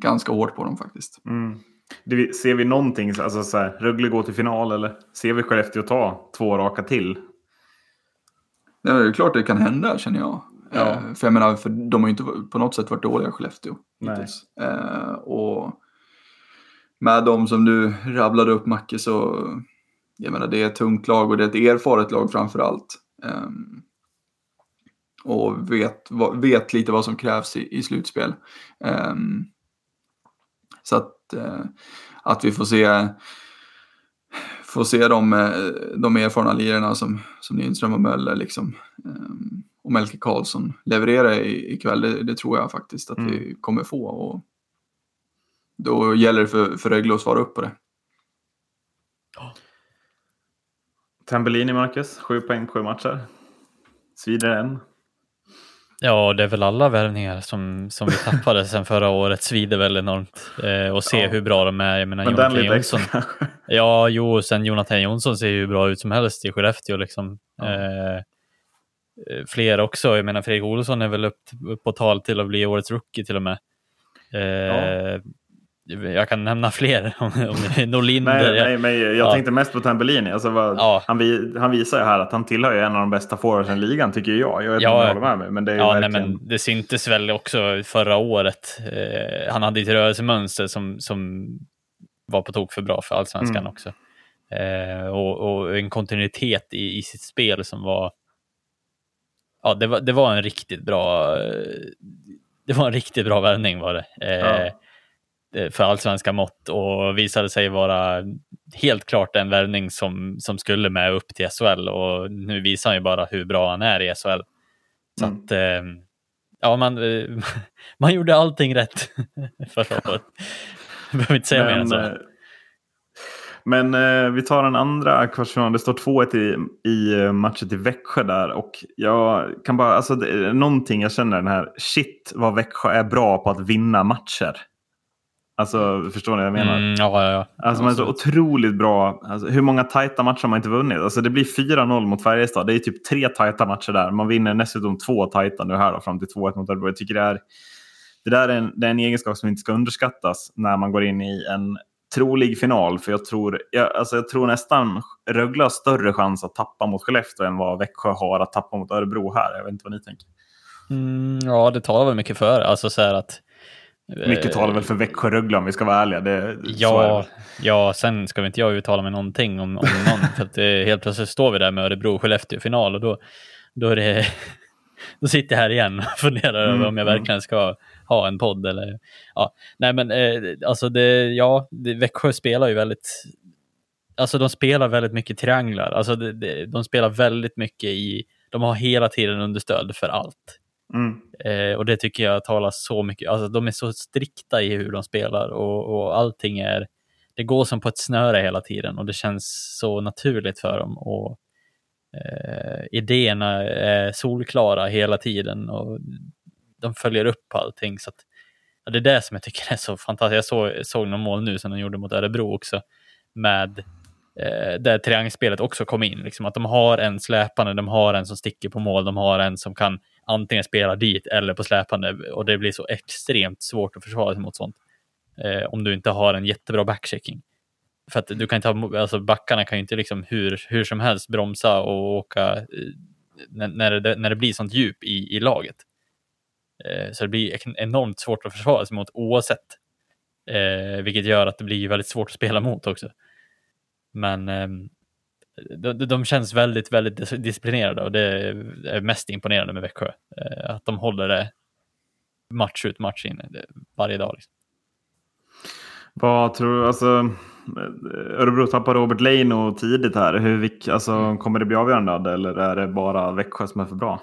ganska hårt på dem faktiskt. Mm. Det, ser vi någonting, alltså så här, Rögle går till final eller ser vi Skellefteå ta två raka till? Det är klart det kan hända känner jag. Ja. Eh, för jag menar, för de har ju inte på något sätt varit dåliga Skellefteå hittills. Eh, och med de som du rabblade upp Macke så, jag menar det är ett tungt lag och det är ett erfaret lag framför allt. Eh, och vet, vet lite vad som krävs i, i slutspel. Um, så att, uh, att vi får se, får se de, eh, de erfarna lirarna som, som Lindström och Möller liksom, um, och Melke Karlsson leverera ikväll, det, det tror jag faktiskt att mm. vi kommer få. Och då gäller det för, för Rögle att svara upp på det. Tambellini, Marcus, sju poäng på sju matcher. Svider en. Ja, det är väl alla värvningar som, som vi tappade sen förra året svider väl enormt. Eh, och se ja. hur bra de är. Jag menar, Men Jonathan den Jonsson. ja, jo, sen Jonathan Jonsson ser ju hur bra ut som helst i Skellefteå. Liksom. Ja. Eh, eh, fler också. Jag menar, Fredrik Olsson är väl upp på tal till att bli årets rookie till och med. Eh, ja. Jag kan nämna fler. Norlinder. nej, nej, men jag ja. tänkte mest på Tambellini. Alltså, vad, ja. han, han, visar ju här att han tillhör en av de bästa forwardsen i ligan, tycker jag. Jag vet inte om med mig. Men det, är ja, verkligen... nej, men det syntes väl också förra året. Eh, han hade ett rörelsemönster som, som var på tok för bra för allsvenskan mm. också. Eh, och, och, en kontinuitet i, i sitt spel som var... Ja, det var, det var en riktigt bra... Det var en riktigt bra värvning var det. Ja Eh, för allsvenska mått och visade sig vara helt klart en värvning som, som skulle med upp till SHL och nu visar han ju bara hur bra han är i SHL. Så mm. att, eh, ja, man, eh, man gjorde allting rätt förra året. Behöver inte säga mer än så. Men eh, vi tar den andra kvartsfinalen. Det står 2-1 i, i matchen till Växjö där. Och jag kan bara, alltså det är någonting jag känner den här, shit vad Växjö är bra på att vinna matcher. Alltså, förstår ni vad jag menar? Mm, ja, ja, ja. Alltså, man är så otroligt bra. Alltså, hur många tajta matcher har man inte vunnit? Alltså, det blir 4-0 mot Färjestad. Det är typ tre tajta matcher där. Man vinner dessutom två tajta nu här då, fram till 2-1 mot Örebro. Jag tycker det är, det där är en, det är en egenskap som inte ska underskattas när man går in i en trolig final. För jag tror, jag, alltså jag tror nästan Rögle har större chans att tappa mot Skellefteå än vad Växjö har att tappa mot Örebro här. Jag vet inte vad ni tänker. Mm, ja, det talar väl mycket för. Alltså så att mycket talar väl för Växjö-Rögle om vi ska vara ärliga. Det, ja, ja, sen ska vi inte jag uttala mig någonting om, om någon. för att det, helt plötsligt står vi där med Örebro-Skellefteå-final och då, då, är det, då sitter jag här igen och funderar mm, över om jag mm. verkligen ska ha en podd. Eller, ja. Nej, men eh, alltså det, ja, det, Växjö spelar ju väldigt Alltså de spelar väldigt mycket trianglar. Alltså de, de, de spelar väldigt mycket i... De har hela tiden understöd för allt. Mm. Eh, och det tycker jag talar så mycket, alltså de är så strikta i hur de spelar och, och allting är, det går som på ett snöre hela tiden och det känns så naturligt för dem. Och eh, Idéerna är solklara hela tiden och de följer upp allting. Så att, ja, det är det som jag tycker är så fantastiskt. Jag såg, såg några mål nu som de gjorde mot Örebro också med eh, där triangelspelet också kom in. Liksom att de har en släpande, de har en som sticker på mål, de har en som kan antingen spela dit eller på släpande och det blir så extremt svårt att försvara sig mot sånt. Eh, om du inte har en jättebra backchecking. För att du kan inte ha, alltså backarna kan ju inte liksom hur, hur som helst bromsa och åka, eh, när, när, det, när det blir sånt djup i, i laget. Eh, så det blir enormt svårt att försvara sig mot oavsett. Eh, vilket gör att det blir väldigt svårt att spela mot också. Men eh, de, de, känns väldigt, väldigt disciplinerade och det är mest imponerande med Växjö. Eh, att de håller det match ut match in varje dag. Liksom. Vad tror du? Alltså, Örebro tappar Robert Leino tidigt här. Hur, alltså, mm. Kommer det bli avgörande eller är det bara Växjö som är för bra?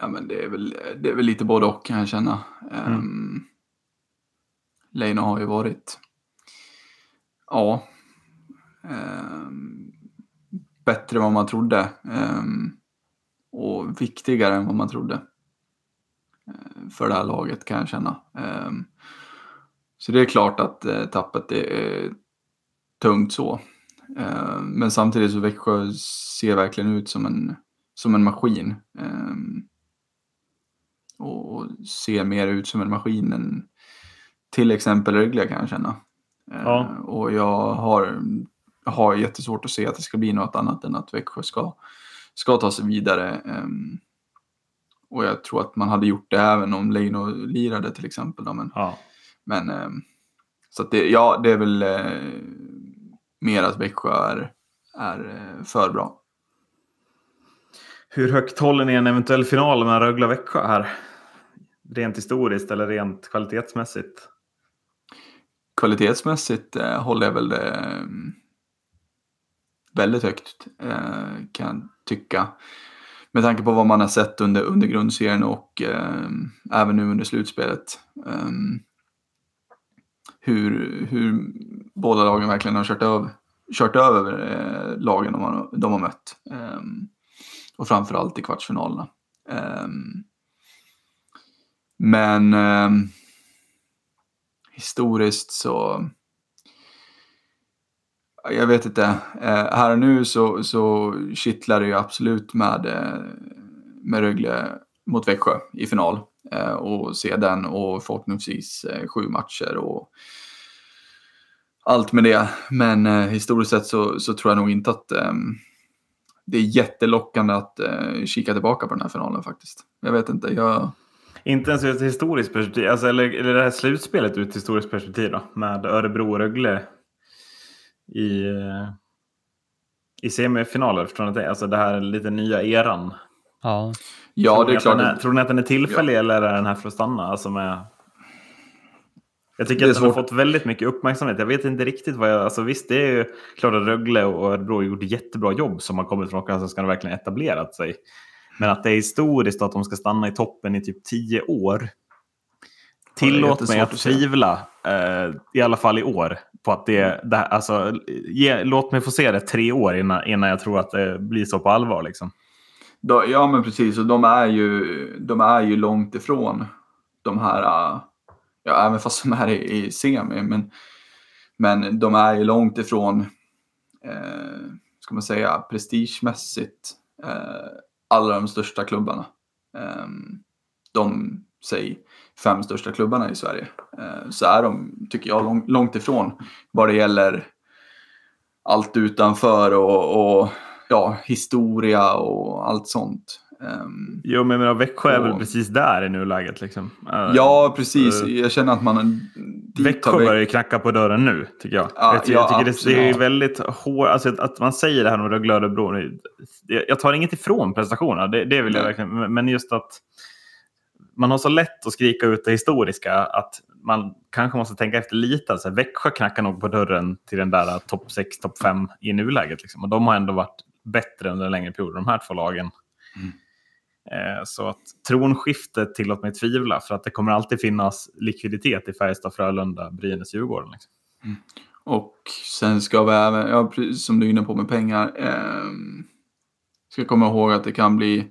Ja, men det, är väl, det är väl lite både och kan jag känna. Mm. Um, Leino har ju varit ja, bättre än vad man trodde. Um, och viktigare än vad man trodde. Uh, för det här laget kan jag känna. Så det är klart att uh, tappet är tungt så. Men samtidigt så Växjö ser verkligen ut som en, som en maskin. Och ser mer ut som en maskin än till exempel Rögle kan jag känna. Ja. Och jag har, har jättesvårt att se att det ska bli något annat än att Växjö ska, ska ta sig vidare. Um, och jag tror att man hade gjort det även om Leino lirade till exempel. Då, men ja. men um, så det, ja, det är väl uh, mer att Växjö är, är uh, för bra. Hur högt håller ni en eventuell final med Rögle-Växjö här? Rent historiskt eller rent kvalitetsmässigt? Kvalitetsmässigt eh, håller jag väl det eh, väldigt högt eh, kan jag tycka. Med tanke på vad man har sett under, under grundserien och eh, även nu under slutspelet. Ehm, hur, hur båda lagen verkligen har kört över, kört över eh, lagen de har, de har mött. Ehm, och framförallt i kvartsfinalerna. Ehm, men historiskt så jag vet inte. Eh, här och nu så, så kittlar det ju absolut med, eh, med Rögle mot Växjö i final. Eh, och se den och förhoppningsvis eh, sju matcher och allt med det. Men eh, historiskt sett så, så tror jag nog inte att ehm, det är jättelockande att eh, kika tillbaka på den här finalen faktiskt. Jag vet inte. Jag, inte ens ur ett historiskt perspektiv, alltså, eller, eller det här slutspelet ur ett historiskt perspektiv då, med Örebro och Rögle i, i semifinaler. Förstår ni det? Alltså det här lite nya eran. Ja, ja det är klart. Är, tror ni att den är tillfällig ja. eller är den här för att stanna? Alltså med... Jag tycker att den har fått väldigt mycket uppmärksamhet. Jag vet inte riktigt vad jag... Alltså visst, det är ju klart att Rögle och Örebro har gjort jättebra jobb som har kommit från Allsvenskan och verkligen etablerat sig. Men att det är historiskt att de ska stanna i toppen i typ tio år. Tillåt mig att tvivla, eh, i alla fall i år, på att det, det alltså, ge, låt mig få se det tre år innan, innan jag tror att det blir så på allvar. Liksom. Då, ja men precis, och de är ju, de är ju långt ifrån de här, ja även fast de är i, i semi, men, men de är ju långt ifrån, eh, ska man säga, prestigemässigt eh, alla de största klubbarna. Ehm, de, säg fem största klubbarna i Sverige. Ehm, så är de, tycker jag, långt ifrån vad det gäller allt utanför och, och ja, historia och allt sånt. Um, jo, men menar, Växjö är väl precis där i nuläget. Liksom. Uh, ja, precis. Uh, jag känner att man... Växjö börjar ju knacka på dörren nu, tycker jag. Ja, jag, jag tycker det, det, är väldigt hårt. Alltså, att man säger det här om Rögle Örebro. Jag tar inget ifrån prestationerna, det, det vill jag verkligen. Men just att man har så lätt att skrika ut det historiska att man kanske måste tänka efter lite. Alltså, Växjö knackar nog på dörren till den där topp 6, topp 5 i nuläget. Liksom. Och de har ändå varit bättre under en längre period, de här två lagen. Mm. Eh, så att tronskiftet tillåt mig tvivla för att det kommer alltid finnas likviditet i Färjestad, Frölunda, Brynäs, Djurgården. Liksom. Mm. Och sen ska vi även, ja, som du är inne på med pengar, eh, ska komma ihåg att det kan bli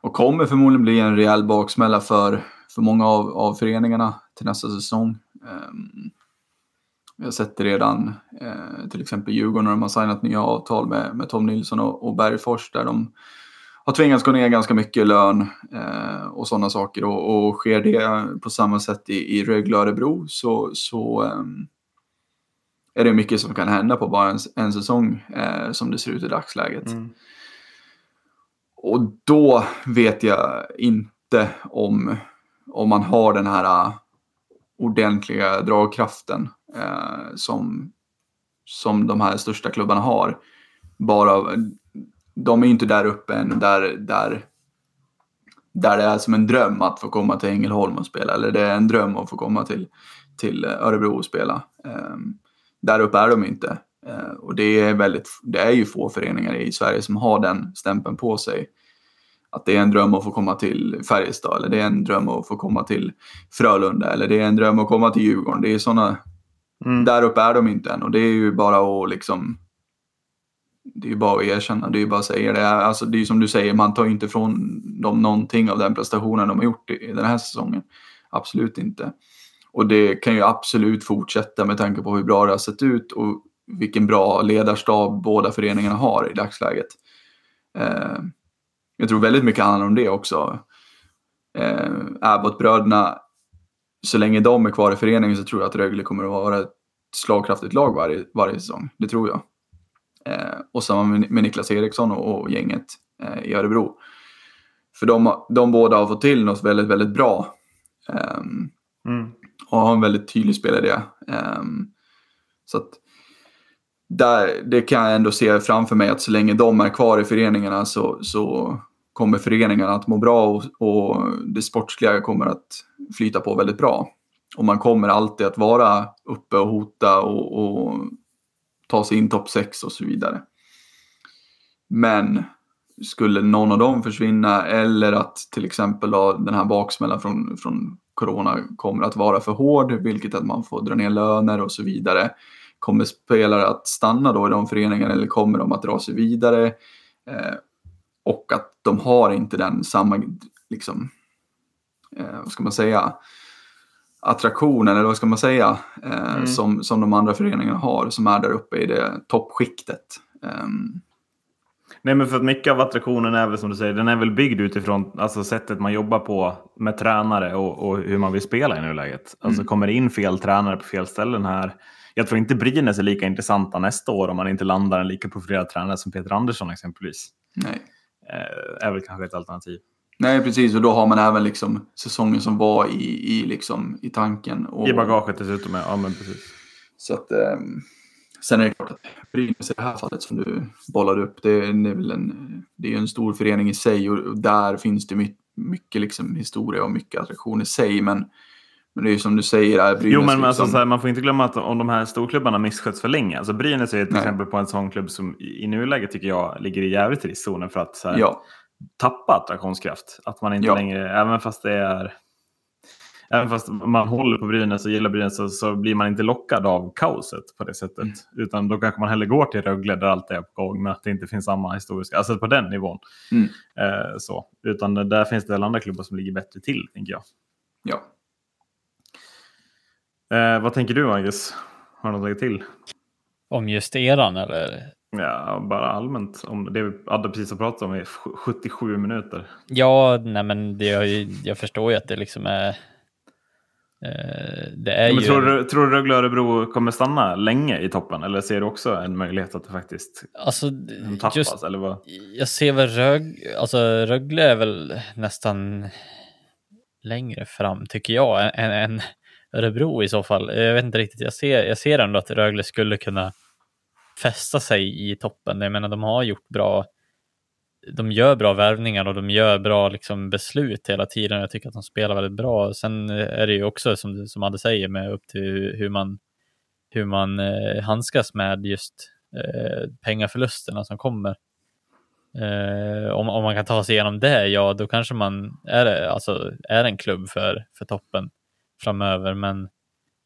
och kommer förmodligen bli en rejäl baksmälla för, för många av, av föreningarna till nästa säsong. Eh, vi har sett det redan, eh, till exempel Djurgården när de har signat nya avtal med, med Tom Nilsson och, och Bergfors där de har tvingats gå ner ganska mycket i lön eh, och sådana saker. Och, och sker det på samma sätt i, i Rögle Örebro så, så eh, är det mycket som kan hända på bara en, en säsong eh, som det ser ut i dagsläget. Mm. Och då vet jag inte om, om man har den här äh, ordentliga dragkraften eh, som, som de här största klubbarna har. Bara, de är ju inte där uppe än, där, där, där det är som en dröm att få komma till Ängelholm och spela. Eller det är en dröm att få komma till, till Örebro och spela. Eh, där uppe är de inte. Uh, och det är, väldigt, det är ju få föreningar i Sverige som har den stämpeln på sig. Att det är en dröm att få komma till Färjestad eller det är en dröm att få komma till Frölunda eller det är en dröm att komma till Djurgården. Det är sådana, Mm. där uppe är de inte än och det är ju bara att liksom det är ju bara att erkänna, det är ju bara att säga det. Alltså, det är som du säger, man tar ju inte ifrån dem någonting av den prestationen de har gjort i den här säsongen. Absolut inte. Och det kan ju absolut fortsätta med tanke på hur bra det har sett ut och vilken bra ledarstab båda föreningarna har i dagsläget. Eh, jag tror väldigt mycket handlar om det också. Eh, Abbott-bröderna, så länge de är kvar i föreningen så tror jag att Rögle kommer att vara ett slagkraftigt lag varje, varje säsong. Det tror jag. Eh, och samma med, med Niklas Eriksson och, och gänget eh, i Örebro. För de, de båda har fått till något väldigt, väldigt bra. Ehm, Mm. och har en väldigt tydlig spelidé. Um, så att där, det kan jag ändå se framför mig att så länge de är kvar i föreningarna så, så kommer föreningarna att må bra och, och det sportsliga kommer att flyta på väldigt bra. Och man kommer alltid att vara uppe och hota och, och ta sig in topp 6 och så vidare. Men skulle någon av dem försvinna eller att till exempel då, den här baksmällan från, från corona kommer att vara för hård, vilket att man får dra ner löner och så vidare. Kommer spelare att stanna då i de föreningarna eller kommer de att dra sig vidare? Eh, och att de har inte den samma, liksom, eh, vad ska man säga, attraktionen, eller vad ska man säga, eh, Mm. som, som de andra föreningarna har, som är där uppe i det toppskiktet. Ehm, Nej, men för att mycket av attraktionen är väl som du säger, den är väl byggd utifrån alltså, sättet man jobbar på med tränare och, och hur man vill spela i nuläget. Alltså Mm. kommer det in fel tränare på fel ställen här. Jag tror inte Brynäs är lika intressanta nästa år om man inte landar en lika profilerad tränare som Peter Andersson exempelvis. nej. Eh, är väl kanske ett alternativ. nej, precis. Och då har man även liksom säsongen som var i, i, liksom, i tanken. Och, I bagaget dessutom. Ja, men precis. Så att, ehm, sen är det klart att Brynäs i det här fallet som du bollade upp, det är, det är väl en, det är en stor förening i sig och, där finns det mycket, mycket liksom historia och mycket attraktion i sig. Men, men det är ju som du säger, är Brynäs Jo, men alltså, liksom, så här, man får inte glömma att om de här storklubbarna missköts för länge. Alltså Brynäs är ett Nej. exempel på en sån klubb som i nuläget tycker jag ligger i jävligt riskzonen för att här, Ja, tappa attraktionskraft. Att man inte Ja. längre, även fast det är... Även fast man håller på Brynäs och gillar Brynäs så, så blir man inte lockad av kaoset på det sättet. Mm. Utan då kanske man hellre går till Rögle där allt är på gång men att det inte finns samma historiska, alltså på den nivån. Mm. Eh, så. Utan där finns det väl andra klubbar som ligger bättre till, tänker jag. ja. Eh, vad tänker du, Marcus? Har du något att lägga till? Om just eran eller? Ja, bara allmänt. Om det vi hade precis har pratat om i 77 minuter. Ja, nej men det ju, jag förstår ju att det liksom är... Eh, det är Men ju... tror, du, tror du Rögle och Örebro kommer stanna länge i toppen? Eller ser du också en möjlighet att det faktiskt Alltså, de tappas? just, Eller vad? jag ser väl Rög, alltså Rögle är väl nästan längre fram tycker jag än, än Örebro i så fall. Jag vet inte riktigt, jag ser, jag ser ändå att Rögle skulle kunna fästa sig i toppen. Jag menar, de har gjort bra, de gör bra värvningar och de gör bra liksom, beslut hela tiden. Jag tycker att de spelar väldigt bra. Sen är det ju också som, som Adde säger med upp till hur man, hur man eh, handskas med just eh, pengaförlusterna som kommer. Eh, om, om man kan ta sig igenom det, ja då kanske man är, alltså, är en klubb för, för toppen framöver. Men,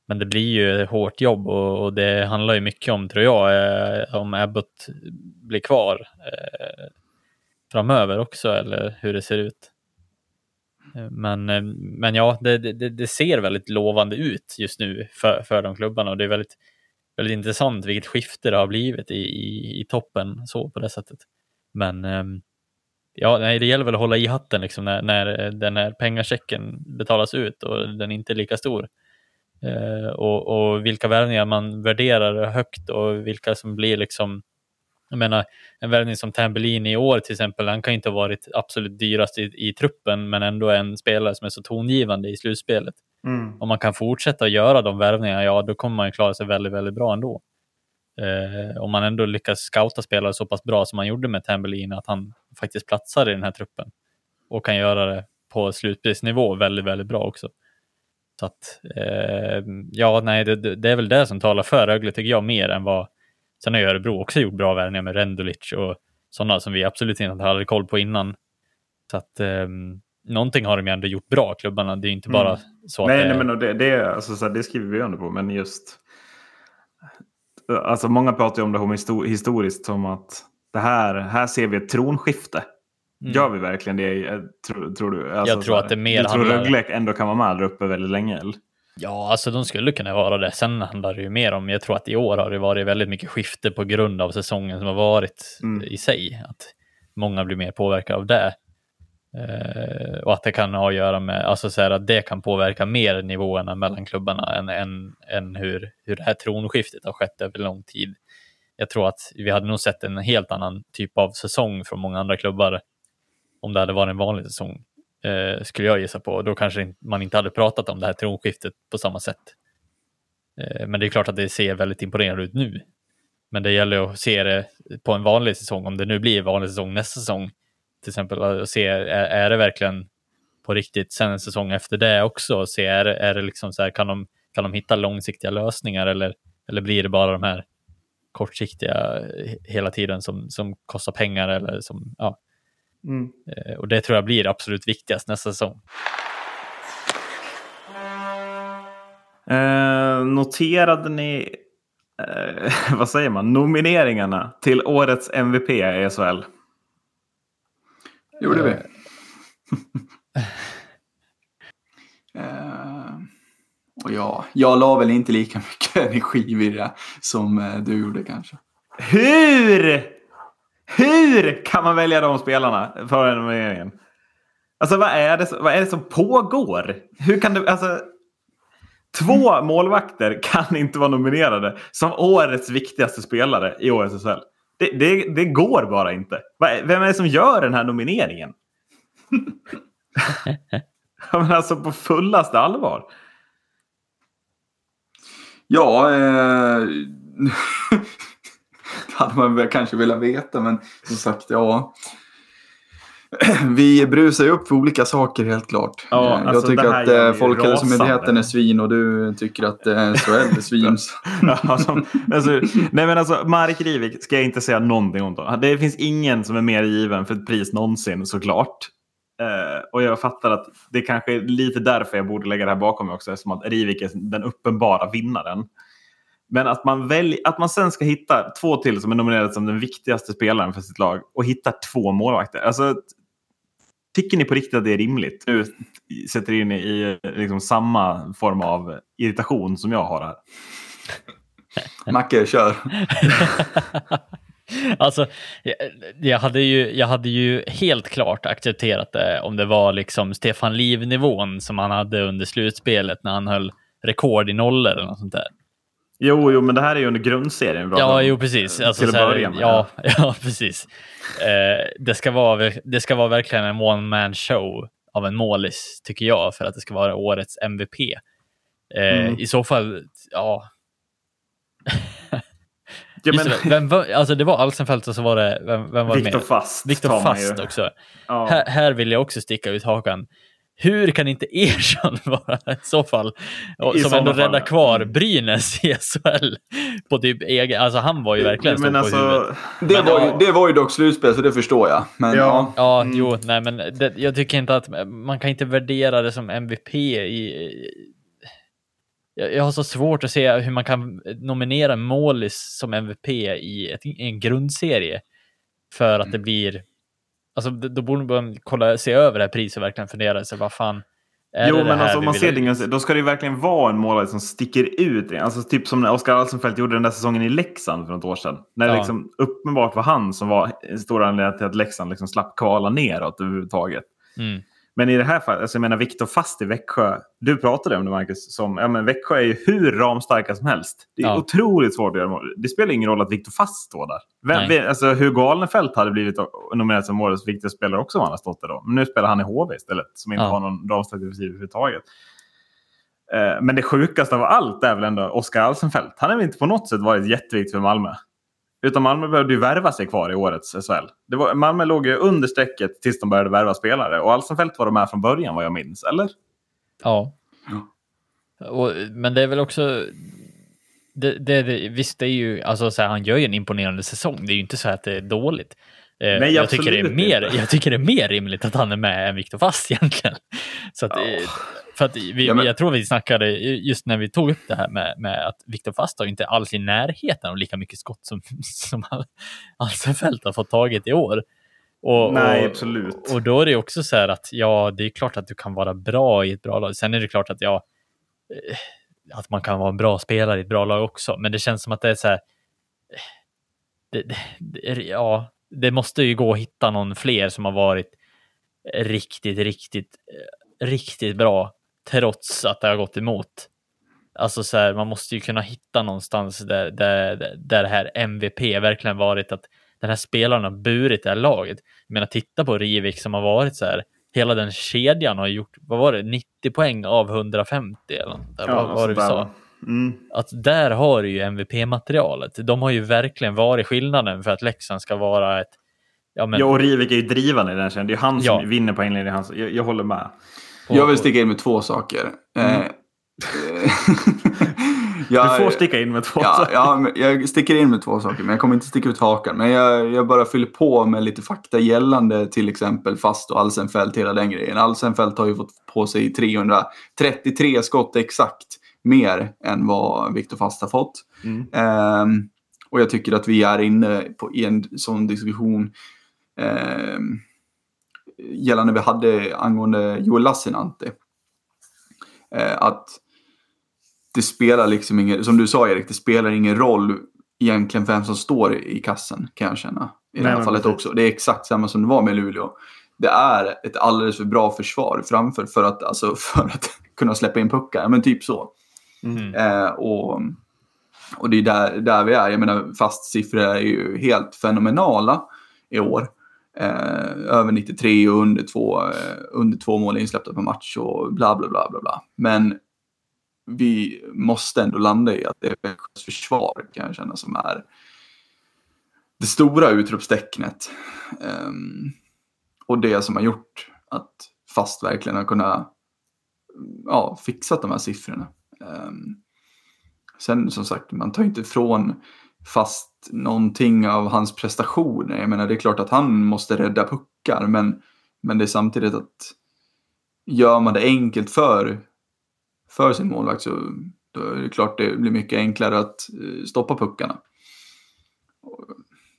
men det blir ju hårt jobb och, och det handlar ju mycket om, tror jag, eh, om Abbott blir kvar eh, framöver också eller hur det ser ut. Eh, men, eh, men ja, det, det, det ser väldigt lovande ut just nu för, för de klubbarna och det är väldigt, väldigt intressant vilket skifte det har blivit i, i, i toppen så på det sättet. Men ehm, ja, nej, det gäller väl att hålla i hatten liksom när, när den här pengachecken betalas ut och den inte är lika stor. Eh, och, och vilka värvningar man värderar högt och vilka som blir liksom jag menar, en värvning som Tambellini i år till exempel, han kan ju inte ha varit absolut dyrast i, i truppen, men ändå en spelare som är så tongivande i slutspelet. Mm. Om man kan fortsätta göra de värvningarna, ja då kommer man ju klara sig väldigt, väldigt bra ändå. Eh, om man ändå lyckas scouta spelare så pass bra som man gjorde med Tambellini, att han faktiskt platsar i den här truppen och kan göra det på slutspelsnivå väldigt, väldigt bra också. Så att, eh, ja, nej, det, det, är väl det som talar för Rögle tycker jag mer än vad Sen har ju Örebro också gjort bra värvningar med Rendulic och sådana som vi absolut inte hade koll på innan. Så att eh, någonting har de ju ändå gjort bra, klubbarna. Det är ju inte bara Mm. så att Nej, det, nej, men det, det, alltså, så här, det skriver vi under på. Men just... Alltså, många pratar ju om det histor- historiskt som att det här, här ser vi ett tronskifte. Mm. Gör vi verkligen det? eh, Tror, tror du? Alltså, Jag tror här, att det mer Du tror Rögle ändå kan vara med där uppe väldigt länge? Eller? Ja, alltså de skulle kunna vara det. Sen handlar det ju mer om, jag tror att i år har det varit väldigt mycket skifte på grund av säsongen som har varit Mm. i sig. Att många blir mer påverkade av det. Eh, och att det kan ha att göra med, alltså så här, att det kan påverka mer nivåerna mellan klubbarna än, än, än hur, hur det här tronskiftet har skett över lång tid. Jag tror att vi hade nog sett en helt annan typ av säsong från många andra klubbar om det hade varit en vanlig säsong, eh, skulle jag gissa på. Då kanske man inte hade pratat om det här tronskiftet på samma sätt. Eh, men det är klart att det ser väldigt imponerande ut nu. Men det gäller att se det på en vanlig säsong, om det nu blir en vanlig säsong nästa säsong. Till exempel att se, är, är det verkligen på riktigt sen en säsong efter det också? Se, är, är det liksom så här, kan de, kan de hitta långsiktiga lösningar eller, eller blir det bara de här kortsiktiga hela tiden som, som kostar pengar eller som, ja. Eh, Och det tror jag blir absolut viktigast nästa säsong. Eh, noterade ni, eh, vad säger man, nomineringarna till årets MVP i SHL? Gjorde vi. Eh, och ja, jag la väl inte lika mycket energi vid det som eh, du gjorde kanske. Hur? Hur kan man välja de spelarna för den nomineringen? Alltså vad är, det, vad är det som pågår? Hur kan du, alltså, två målvakter kan inte vara nominerade som årets viktigaste spelare i årets SHL. Det, det, det går bara inte. Vad är- Vem är det som gör den här nomineringen? Men alltså på fullaste allvar. Ja, eh, det hade man väl kanske velat veta, men som sagt, ja. Vi brusar ju upp för olika saker helt klart. Ja, Eh, alltså, jag tycker att eh, Folkhälsomyndigheten är svin och du tycker att eh, SHL är svin. Ja, som, alltså, nej men alltså, Marek Rivik ska jag inte säga någonting om. Då. Det finns ingen som är mer given för ett pris någonsin såklart. Eh, och jag fattar att det kanske är lite därför jag borde lägga det här bakom mig också. Eftersom att Rivik är den uppenbara vinnaren. Men att man, välj, att man sen ska hitta två till som är nominerade som den viktigaste spelaren för sitt lag och hitta två målvakter. Alltså, tycker ni på riktigt att det är rimligt? Nu sätter in i liksom samma form av irritation som jag har här. Macke, kör. alltså, jag, jag, hade ju, jag hade ju helt klart accepterat det om det var liksom Stefan Liv-nivån som han hade under slutspelet när han höll rekord i nollor eller något sånt där. Jo, jo, men det här är ju under grundserien. pratar Ja, jo precis. Eh, Alltså, till att börja med. Ja, ja precis. Eh, det, ska vara, det ska vara verkligen en one man show av en målis, tycker jag, för att det ska vara årets MVP. Eh, Mm. I så fall, ja. Ja, men, det, vem var, alltså det var Alsenfelt och så var det, vem, vem var med? Fast. Man Fast också. Ja. Här, här vill jag också sticka ut hakan. Hur kan inte Ersson vara i så fall, och, I som ändå räddar kvar Mm. Brynäs i SHL på typ egen, alltså han var ju verkligen men stå på alltså, huvudet. Det var, ju, det var ju dock slutspel, så det förstår jag. Men Ja. ja. Ja, Mm. jo, nej men det, jag tycker inte att man kan inte värdera det som MVP i... Jag, jag har så svårt att se hur man kan nominera målis som MVP i, ett, i en grundserie. För att det blir... Alltså då borde man kolla, se över det här priset och verkligen fundera sig, vad fan är jo, det det men här alltså, om man ser det, då ska det ju verkligen vara en målvakt som sticker ut. Alltså, typ som när Oskar Alsenfelt gjorde den där säsongen i Leksand för något år sedan. När det Ja. liksom uppenbart var han som var en stor anledning till att Leksand liksom slapp kvala neråt överhuvudtaget. Mm. Men i det här fallet, alltså jag menar Viktor Fast i Växjö. Du pratade om det Marcus. Som, ja, men Växjö är ju hur ramstarka som helst. Det är Ja. otroligt svårt att göra mål. Det spelar ingen roll att Viktor Fast står där. Vem, vem, alltså, Hugo Alnefelt hade blivit nominerad som årets viktigaste spelare också om han hade stått där då. Men nu spelar han i HV istället. Som inte Ja. har någon ramstark defensiv överhuvudtaget. Eh, Men det sjukaste av allt är väl ändå Oskar Alsenfelt. Han har väl inte på något sätt varit jätteviktig för Malmö. Utan Malmö behövde ju värva sig kvar i årets SHL. Det var, Malmö låg ju under strecket tills de började värva spelare. Och Alsenfelt var de med från början vad jag minns, eller? Ja. Ja. Och, men det är väl också... Det, det, det, visst, det är ju, alltså, så här, han gör ju en imponerande säsong. Det är ju inte så att det är dåligt. Eh, Nej, jag, tycker det är mer, inte. jag tycker det är mer rimligt att han är med än Viktor Fast egentligen. Så att, eh, för att vi, Ja, men- Jag tror vi snackade just när vi tog upp det här med, med att Viktor Fast har inte alls i närheten av lika mycket skott som, som Al- Alsenfelt har fått tagit i år. Och, Nej, och, absolut. Och då är det också så här att ja, det är klart att du kan vara bra i ett bra lag. Sen är det klart att ja, eh, att man kan vara en bra spelare i ett bra lag också. Men det känns som att det är så här. Det, det, det, ja, det måste ju gå att hitta någon fler som har varit riktigt, riktigt, eh, riktigt bra trots att det har gått emot. Alltså så här, man måste ju kunna hitta någonstans där, där, där det här MVP verkligen varit att den här spelaren har burit det här laget. Jag menar, titta på Rivik som har varit så här, hela den kedjan har gjort, vad var det, 90 poäng av 150 eller något där, vad var det vi sådär, sa? Mm. Att där har du ju MVP-materialet. De har ju verkligen varit skillnaden för att Leksand ska vara ett, ja men, Ja, och Rivik är ju drivande i den kärnan. Det är han som Ja. vinner poänglinjen. i hans- Jag, jag håller med. på- Jag vill sticka in med två saker. Eh, Mm. jag, Du får sticka in med två ja, saker. ja, jag sticker in med två saker, men jag kommer inte sticka ut hakan. Men jag, jag bara fyller på med lite fakta gällande till exempel Fast och Alsenfelt, hela den grejen. Alsenfelt har ju fått på sig 333 skott exakt mer än vad Viktor Fast har fått. Mm. Ehm, och jag tycker att vi är inne på, en sån diskussion ehm, gällande vi hade angående Joel Lassinantti. Eh, att det spelar liksom ingen, som du sa Erik, det spelar ingen roll egentligen vem som står i, kassen kan jag känna. I det Nej, här men fallet också. Det är exakt samma som det var med Luleå. Det är ett alldeles för bra försvar framför för att, alltså, för att kunna släppa in puckar. Men typ så. Mm. Eh, och, och det är där, där vi är. Jag menar, fast siffror är ju helt fenomenala i år. Eh, över 93 och under två, eh, under två mål insläppta per match och bla bla bla bla bla. Men vi måste ändå landa i att det är Växjös försvar kan jag känna som är det stora utropstecknet. Ehm, och det som har gjort att fast verkligen har kunnat ja, fixat de här siffrorna. Ehm, sen som sagt, man tar inte ifrån fast någonting av hans prestationer. Jag menar, det är klart att han måste rädda puckar, men, men det är samtidigt att gör man det enkelt för, för sin målvakt så då är det klart det blir mycket enklare att eh, stoppa puckarna.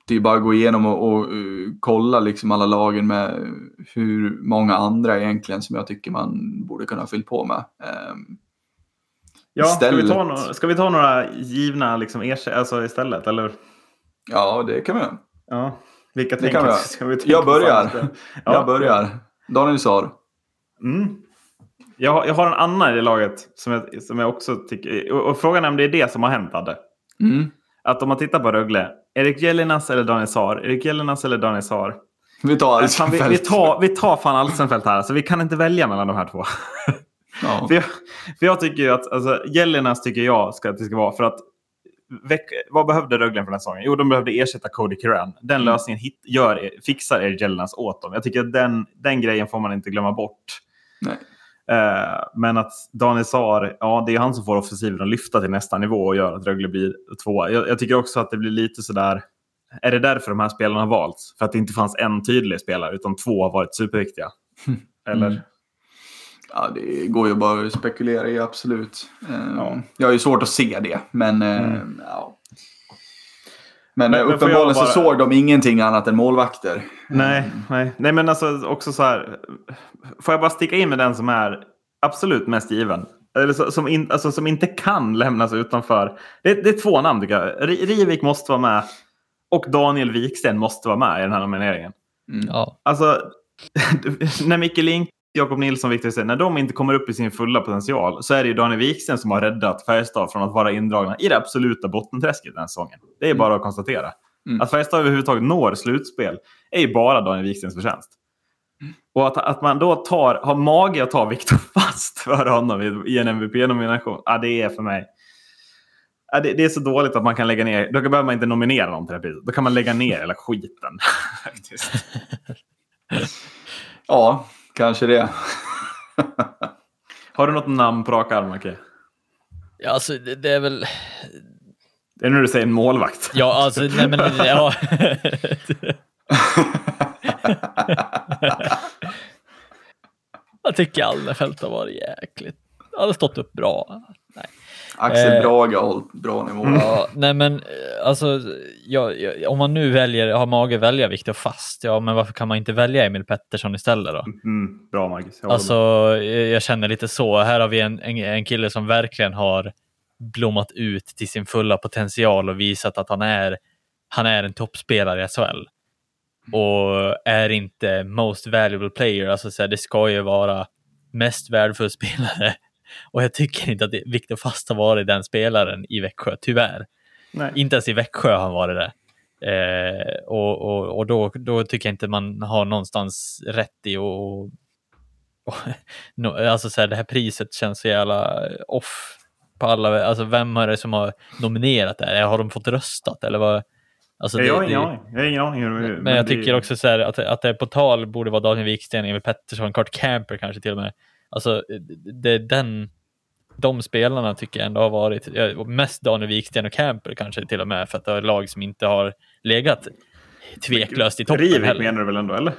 Det är bara att gå igenom och, och eh, kolla liksom alla lagen med hur många andra egentligen som jag tycker man borde kunna fylla på med. Ehm, Ja, ska vi, ta några, ska vi ta några givna liksom, alltså istället? Eller? Ja, det kan vi. Ja. Vilka Det tänker kan vi ska vi Jag börjar. Ja. Jag börjar. Daniel Saar. Mm. Jag, jag har en annan i det laget som jag, som jag också tycker... Och, och frågan är om det är det som har hänt, Adde. Mm. Att om man tittar på Rögle. Erik Jelinas eller Daniel Saar? Erik Jelinas eller Daniel Saar? Vi tar Fan, vi, vi, Alsenfelt. tar, vi tar fan Alsenfelt här. Så vi kan inte välja mellan de här två. Ja. För jag, för jag tycker ju att alltså, Jelinas tycker jag ska, att det ska vara för att veck, vad behövde Rögle för den här säsongen? Jo, de behövde ersätta Cody Curran. Den Mm. lösningen hit, gör, fixar Erik Jelinas åt dem. Jag tycker att den, den grejen får man inte glömma bort. Nej. Eh, men att Daniel Saar, ja det är han som får offensiven att lyfta till nästa nivå och gör att Rögle blir tvåa. Jag, jag tycker också att det blir lite sådär, är det därför de här spelarna har valts? För att det inte fanns en tydlig spelare utan två har varit superviktiga? Eller? Ja, det går ju bara att spekulera i, absolut. Eh, Ja. Jag har ju svårt att se det, men Mm. ja. Men, Men- uppenbarligen bara- så såg de ingenting annat än målvakter. Nej, nej. nej, men alltså också så här. Får jag bara sticka in med den som är absolut mest given? Eller så, som, in, alltså, som inte kan lämnas utanför. Det, det är två namn tycker jag. Ri- Rivik måste vara med. Och Daniel Wiksten måste vara med i den här nomineringen. Mm. Ja, Alltså, när Micke Lindqvist Jakob Nilsson, Viktor säger, när de inte kommer upp i sin fulla potential så är det ju Daniel Wiksten som har räddat Färjestad från att vara indragna i det absoluta bottenträsket den här säsongen. Det är bara att konstatera. Mm. Att Färjestad överhuvudtaget når slutspel är ju bara Daniel Wikstens förtjänst. Och att, att man då tar, har mage att ta Viktor Fast för honom i, i en MVP-nomination, ja, det är för mig... Ja, det, det är så dåligt att man kan lägga ner... Då behöver man inte nominera någon till det priset. Då kan man lägga ner hela skiten. Ja, kanske det. Har du något namn på rak arm, Macke? Ja, alltså, det, det är väl... Det är när du säger en målvakt. Ja, alltså, nej men... Ja. Jag tycker Alnefelt har varit jäkligt... Han har stått upp bra. Axel Eh. Brage har hållit bra nivå. Ja, nej men eh, alltså, ja, ja, om man nu väljer, har mage att välja Viktor Fast, ja men varför kan man inte välja Emil Pettersson istället då? Mm, bra, Marcus. Jag Alltså, eh, jag känner lite så. Här har vi en, en, en kille som verkligen har blommat ut till sin fulla potential och visat att han är, han är en toppspelare i SHL. Och är inte most valuable player, alltså så här, det ska ju vara mest värdefull spelare. Och jag tycker inte att det- Viktor Fast har varit den spelaren i Växjö, tyvärr. Nej. Inte ens i Växjö har han varit det. Eh, och och, och då, då tycker jag inte man har någonstans rätt i och no, alltså så här, det här priset känns så jävla off på alla. Alltså vem är det som har nominerat det här? Har de fått röstat eller vad? Alltså, jag har det- ingen det- aning. Jag har ingen aning. hur- men jag det- tycker också så här att, att det på tal borde vara Daniel Wiksten, Emil Pettersson, Kurt Camper kanske till och med. Alltså det är den, de spelarna tycker jag ändå har varit, ja, och mest Daniel Wiksten och Camper kanske till och med för att det är lag som inte har legat tveklöst i toppen Rivik menar du väl ändå, eller?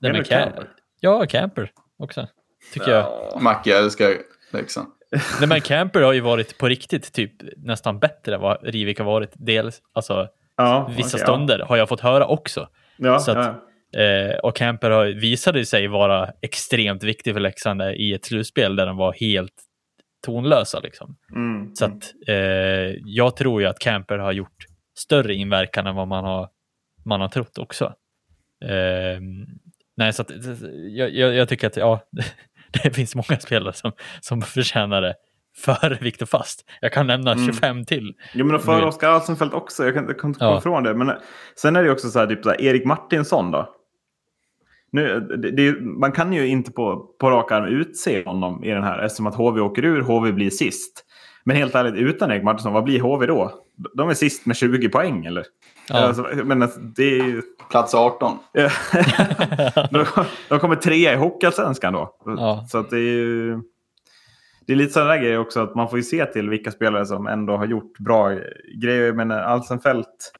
Nej, men Camper? Ja, Camper också. Tycker jag. Macke, jag älskar Leksand. Nej, men Camper har ju varit på riktigt typ nästan bättre än vad Rivik har varit. Dels, alltså Ja, vissa okej, stunder har jag fått höra också. Ja, ja, Så att- ja. Eh, och Camper har, visade sig vara extremt viktig för Leksand i ett slutspel där de var helt tonlösa. Liksom. Mm. Så att, eh, jag tror ju att Camper har gjort större inverkan än vad man har, man har trott också. Eh, nej, så att, jag, jag, tycker att ja, det finns många spelare som, som förtjänar det före Viktor Fast. Jag kan nämna Mm. 25 till. Jo, men för Oskar Alsenfelt också. Jag kan, inte Ja. komma ifrån det. Men sen är det också så här, typ så här, Erik Martinsson då. Nu, det, det, man kan ju inte på, på rak arm utse honom i den här eftersom att HV åker ur, HV blir sist. Men helt ärligt, utan Erik Martinsson, vad blir HV då? De är sist med 20 poäng, eller? Ja. Alltså, men alltså, det är ju... Plats 18. de, de kommer trea i Hockeyallsvenskan då. Ja. Så att det är ju... Det är lite sådana där grejer också att man får ju se till vilka spelare som ändå har gjort bra grejer. Menar Alsenfelt,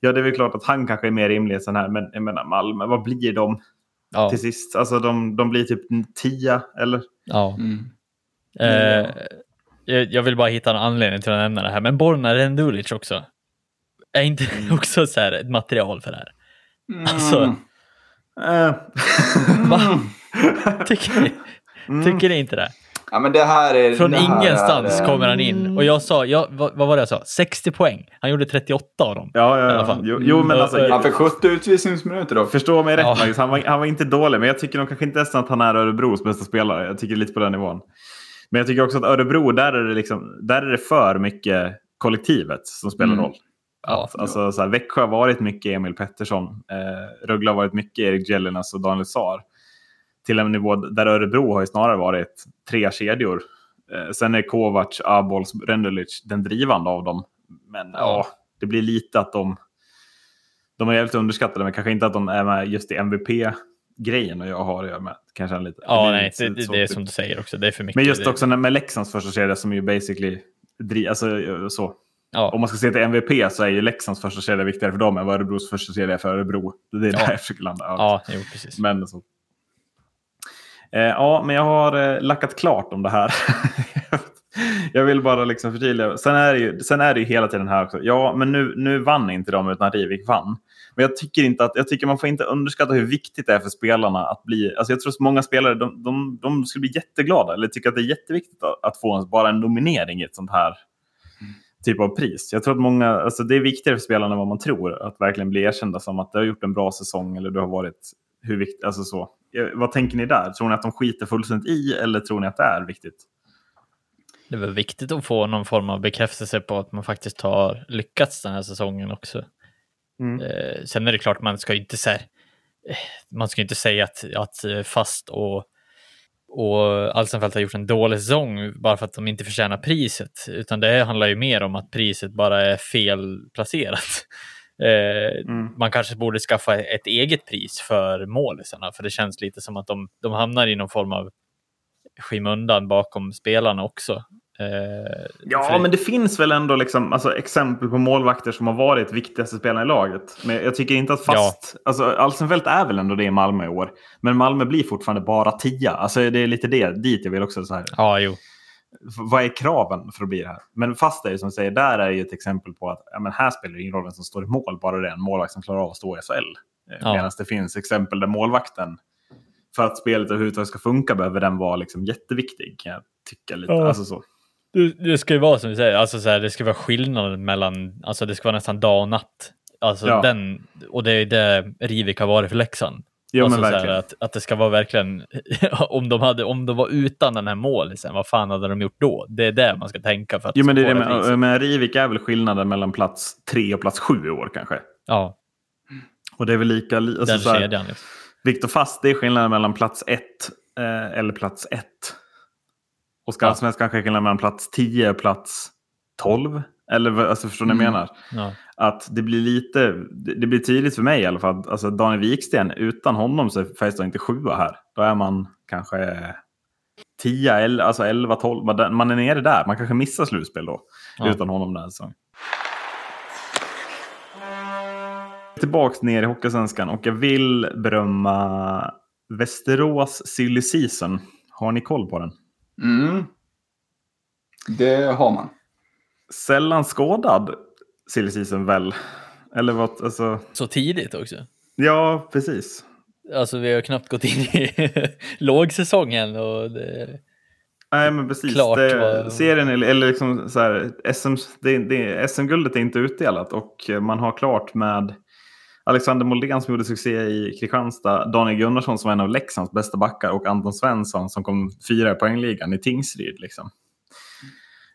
ja det är väl klart att han kanske är mer rimlig än sån här. Men jag menar Malmö, vad blir de ja, till sist? Alltså de, de blir typ 10 eller? ja. Mm. Eh, jag, jag vill bara hitta en anledning till att nämna det här, men Borna Rendulic också. Är inte det också så här ett material för det här? Alltså, Mm. Va? Tycker ni, Mm. tycker ni inte det? Ja, men det här är... Från det här ingenstans är, kommer han in och jag sa, jag, vad, vad var det jag sa? 60 poäng. Han gjorde 38 av dem. Ja, ja, alla ja. fall. Jo, jo men Mm, alltså. Han fick 70 utvisningsminuter då. Förstå mig rätt Ja. Magnus, han var, han var inte dålig. Men jag tycker nog kanske inte ens att han är Örebros bästa spelare. Jag tycker lite på den nivån. Men jag tycker också att Örebro, där är det, liksom, där är det för mycket kollektivet som spelar Mm. roll. Ja, Att, alltså, så här, Växjö har varit mycket Emil Pettersson. Eh, Rögle har varit mycket Erik Jellinas och Daniel Saar. Till en nivå där Örebro har ju snarare varit tre kedjor. Eh, sen är Kovacs, Abols, Rendulic den drivande av dem. Men Ja. ja. det blir lite att de... De är jävligt underskattade, men kanske inte att de är med just i MVP-grejen och jag har göra med. Kanske lite. ja blir nej, det, det, så det är som du säger också. Det är för mycket. Men just det, också när- med Leksands första kedja som ju basically... Alltså, så. Om Ja, man ska se till MVP så är ju Leksands första kedja viktigare för dem än vad Örebros första kedja är för Örebro. Det är där Ja. jag försöker landa. Ja. ja jo, precis. Men så. Eh, ja, men jag har eh, lackat klart om det här. jag vill bara liksom förtydliga. Sen är, det ju, sen är det ju hela tiden här också. Ja, men nu, nu vann inte de utan Rivik vann. Men jag tycker, inte att, jag tycker man får inte underskatta hur viktigt det är för spelarna att bli... Alltså jag tror att många spelare de, de, de skulle bli jätteglada eller tycker att det är jätteviktigt att, få bara en nominering i ett sånt här typ av pris. Jag tror att många, alltså det är viktigare för spelarna än vad man tror att verkligen bli erkända som att du har gjort en bra säsong eller du har varit hur viktigt, alltså så. Eh, Vad tänker ni där? Tror ni att de skiter fullständigt i eller tror ni att det är viktigt? Det är väl viktigt att få någon form av bekräftelse på att man faktiskt har lyckats den här säsongen också. Mm. Eh, sen är det klart, man ska ju inte, så här, eh, man ska inte säga att, att eh, Fast och, och Alsenfelt har gjort en dålig säsong bara för att de inte förtjänar priset, utan det handlar ju mer om att priset bara är felplacerat. Eh, Mm. Man kanske borde skaffa ett eget pris för målisarna, för det känns lite som att de, de hamnar i någon form av skymundan bakom spelarna också. Eh, Ja, för- men det finns väl ändå liksom, alltså, exempel på målvakter som har varit viktigaste spelarna i laget. Men jag tycker inte att fast... Alltså, Alsenfelt är väl ändå det i Malmö i år. Men Malmö blir fortfarande bara tia. Alltså, det är lite det, dit jag vill också. Så här. Ja, jo. Vad är kraven för att bli det här? Men fast är ju som säger, där är ju ett exempel på att ja, men här spelar det ingen roll vem som står i mål, bara det är en målvakt som klarar av att stå i SHL. Eh, Ja. Medan det finns exempel där målvakten, för att spelet överhuvudtaget ska funka, behöver den vara liksom jätteviktig. Kan jag tycka lite. Ja. Alltså så. Det, det ska ju vara som du säger, alltså så här, det ska vara skillnaden mellan, alltså det ska vara nästan dag och natt. Alltså Ja. den, och det är det Rivik har varit för Leksand. Jo, alltså men här, verkligen. att, att det ska vara verkligen, om de, hade, om de var utan den här målisen, vad fan hade de gjort då? Det är det man ska tänka för att Jo, men det är det med, med Rivik är väl skillnaden mellan plats tre och plats sju i år kanske. Ja, Och det är väl lika... li- Alltså, den så kedjan. Liksom. Viktor Fast, det är skillnaden mellan plats ett eh, eller plats ett. Oskar Ja. Alsvensk kanske är skillnaden mellan plats 10 och plats 12. Eller alltså, förstår ni vad jag Mm. menar? Ja. Att det blir lite, det det blir tydligt för mig i alla fall. Alltså Daniel Wiksten, utan honom så är Färjestad inte sjua här. Då är man kanske 10, el- alltså 11, 12. Man- Man är nere där. Man kanske missar slutspel då. Ja. Utan honom den här säsongen. Tillbaks ner i Hockeysvenskan och jag vill berömma Västerås Silly Season. Har ni koll på den? Mm. Det har man. Sällan skådad Silly Season väl? Eller vad? Alltså, Så tidigt också. ja, precis. Alltså vi har knappt gått in i lågsäsongen och det, Nej, men precis. Klart det, vad- Serien, eller, eller liksom så här, SM, det, det, SM-guldet är inte utdelat och man har klart med Alexander Moldén som gjorde succé i Kristianstad, Daniel Gunnarsson som var en av Leksands bästa backar och Anton Svensson som kom fyra i poängligan i Tingsryd. Liksom.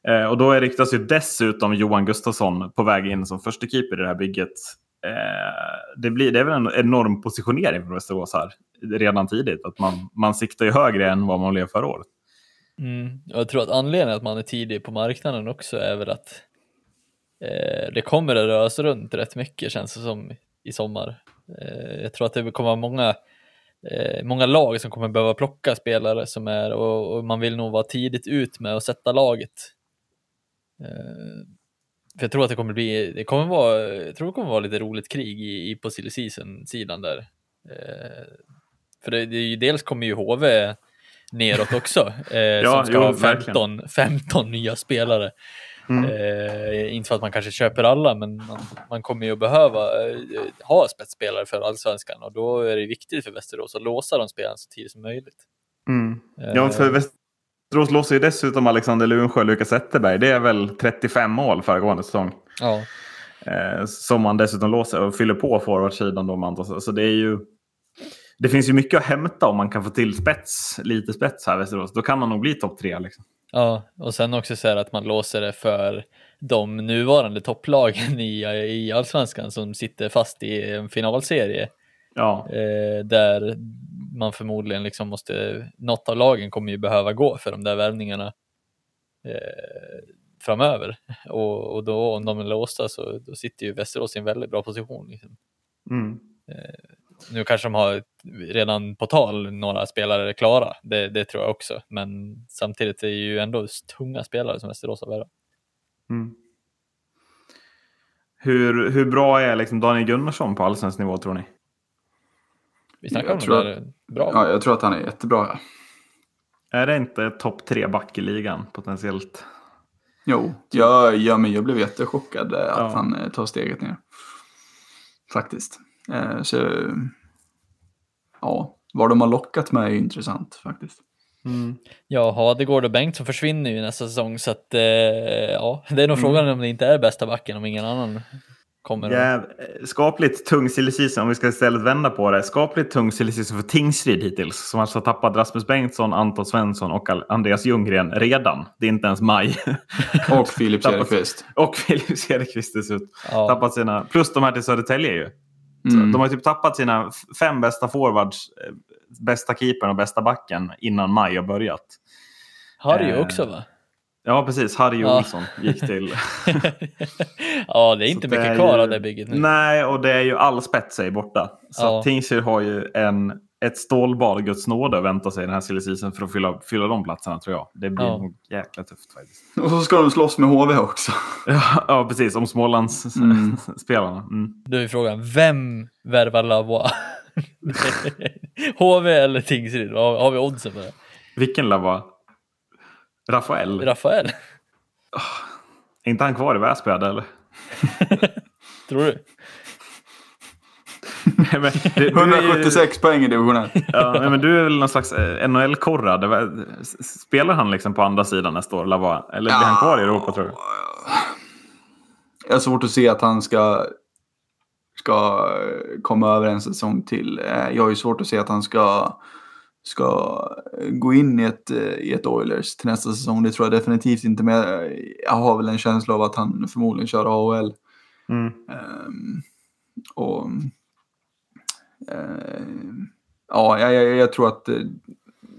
Eh, och då riktas ju dessutom Johan Gustafsson på väg in som första keeper i det här bygget. Eh, det, blir, det är väl en enorm positionering för Västerås här redan tidigt. Att man, man siktar ju högre än vad man blev förra året. Mm. Jag tror att anledningen att man är tidig på marknaden också är väl att eh, det kommer att röra sig runt rätt mycket känns det som i sommar. Eh, jag tror att det kommer att vara många, eh, många lag som kommer behöva plocka spelare som är och, och man vill nog vara tidigt ut med att sätta laget. Eh, för jag tror att det kommer bli, det kommer vara, jag tror det kommer vara lite roligt krig i, i på silly season-sidan där. Eh, för det, det är ju, dels kommer ju HV neråt också, eh, Ja, som ska jo, ha verkligen. 15, 15 nya spelare. Mm. Eh, inte för att man kanske köper alla, men man, man kommer ju att behöva eh, ha spetsspelare för allsvenskan och då är det viktigt för Västerås att låsa de spelarna så tidigt som möjligt. Mm. Ja, för Västerås låser ju dessutom Alexander Lunsjö och Lukas Zetterberg. Det är väl 35 mål föregående säsong. ja. Eh, som man dessutom låser och fyller på forwardsidan då. Man så det är ju... Det finns ju mycket att hämta om man kan få till spets, lite spets här i Västerås. Då kan man nog bli topp tre. Liksom. Ja, och sen också så här att man låser det för de nuvarande topplagen i, i allsvenskan som sitter fast i en finalserie. Ja, Eh, där man förmodligen liksom måste, något av lagen kommer ju behöva gå för de där värvningarna eh, framöver. Och, och då om de är låsta så då sitter ju Västerås i en väldigt bra position. Liksom. mm. Nu kanske de har redan på tal några spelare klara, det, det tror jag också. Men samtidigt är det ju ändå tunga spelare som Västerås har värvat. Mm. Hur, hur bra är liksom Daniel Gunnarsson på allsvensk nivå tror ni? Vi snackar Jag om tror det där bra. Ja, jag tror att han är jättebra här. Är det inte topp tre back i ligan potentiellt? Jo, jag, ja, men jag blev jättechockad eh, att Ja. han eh, tar steget ner. Faktiskt. Eh, så, ja, vad de har lockat med är intressant faktiskt. Mm. Ja, Hadegård och Bengtsson försvinner ju nästa säsong så att eh, ja, det är nog Mm. frågan om det inte är bästa backen om ingen annan kommer Ja, skapligt tung silly om vi ska istället vända på det. Skapligt tung silly för Tingsryd hittills. Som alltså har tappat Rasmus Bengtsson, Anton Svensson och Andreas Ljunggren redan. Det är inte ens maj. Och Filip Cederqvist. och Filip Cederqvist dessutom. Ja. Tappat sina, plus de här till Södertälje ju. Mm. De har ju typ tappat sina fem bästa forwards, eh, bästa keepern och bästa backen innan maj har börjat. Harry Eh, också va? Ja, precis. Harry Ja. Olsson gick till... ja, det är inte Så det mycket är kvar ju- av det bygget nu. Nej, och det är ju all spets är borta. Så Ja. Tingsryd har ju en, ett stålbad, Guds nåde, att vänta sig den här silly för att fylla, fylla de platserna tror jag. Det blir Ja. nog jäkla tufft faktiskt. Och så ska de slåss med HV också. Ja, ja precis. Om Smålandsspelarna. Mm. Mm. Då är frågan, vem värvar Lavois? HV eller Tingsryd? Har, har vi oddsen på det? Vilken lava? Rafael? Rafael? Är inte han kvar i Väsby eller? Tror du? Nej, men du- du är ju- 176 poäng i division 1. Ja, nej, men du är väl någon slags eh, NHL-korra. Det var- s- Spelar han liksom på andra sidan nästa år, Lava? Eller blir han kvar i Europa tror du? Jag har svårt att se att han ska, ska komma över en säsong till. Eh, Jag har ju svårt att se att han ska, ska gå in i ett, eh, i ett Oilers till nästa säsong. Det tror jag definitivt inte. Men jag- har väl en känsla av att han förmodligen kör AHL. Mm. Ehm, och ehm, ja, jag, jag, jag tror att eh,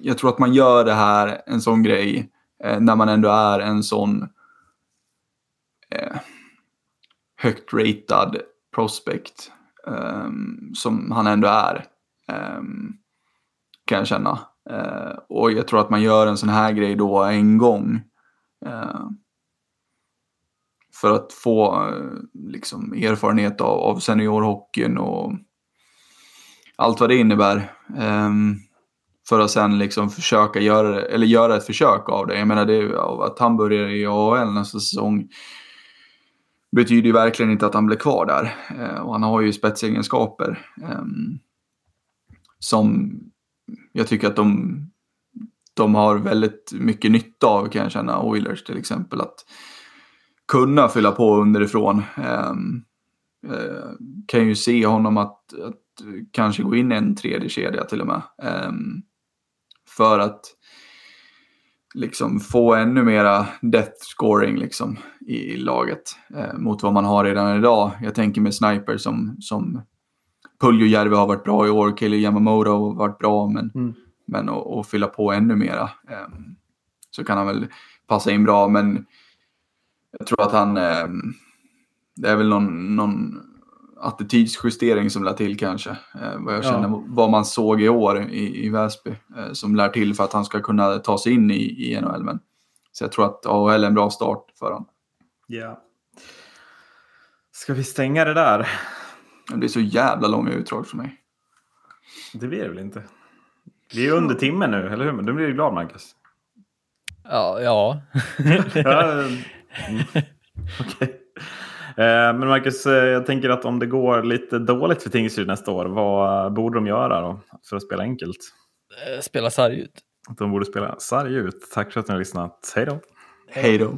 jag tror att man gör det här, en sån grej, eh, när man ändå är en sån eh, högt ratad prospect ehm, som han ändå är. ehm, kan jag känna. Eh, och jag tror att man gör en sån här grej då en gång. Eh, för att få eh, liksom, erfarenhet av, av seniorhockeyn och allt vad det innebär. Ehm, för att sen liksom försöka göra, det- eller göra ett försök av det. Jag menar, det, att han börjar i AHL nästa säsong betyder ju verkligen inte att han blir kvar där. Eh, och han har ju spetsegenskaper ehm, som jag tycker att de, de har väldigt mycket nytta av kan jag känna. Oilers till exempel. Att kunna fylla på underifrån. Ehm, eh, kan ju se honom att, att kanske gå in i en tredje kedja till och med. Ehm, för att liksom få ännu mera death scoring liksom i, i laget eh, mot vad man har redan idag. Jag tänker med sniper som, som Puljujärvi har varit bra i år, Kelly Yamamoto har varit bra, men, Mm. men att fylla på ännu mera ehm, så kan han väl passa in bra, men jag tror att han, ehm, det är väl någon, någon attitydsjustering som lär till kanske. Eh, vad jag Ja. känner, vad man såg i år i, i Väsby eh, som lär till för att han ska kunna ta sig in i, i NHL. Men, så jag tror att AHL är en bra start för honom. Ja. Ska vi stänga det där? Det blir så jävla långa utdrag för mig. Det blir det väl inte? Vi är under timmen nu, eller hur? Du blir ju glad, Marcus. Ja, ja. Ja, mm. Okej. Eh, Men Marcus, eh, jag tänker att om det går lite dåligt för Tingsryd nästa år, vad borde de göra då för att spela enkelt? Eh, Spela sarg ut. De borde spela sarg ut. Tack för att ni har lyssnat. Hej då! Hej då.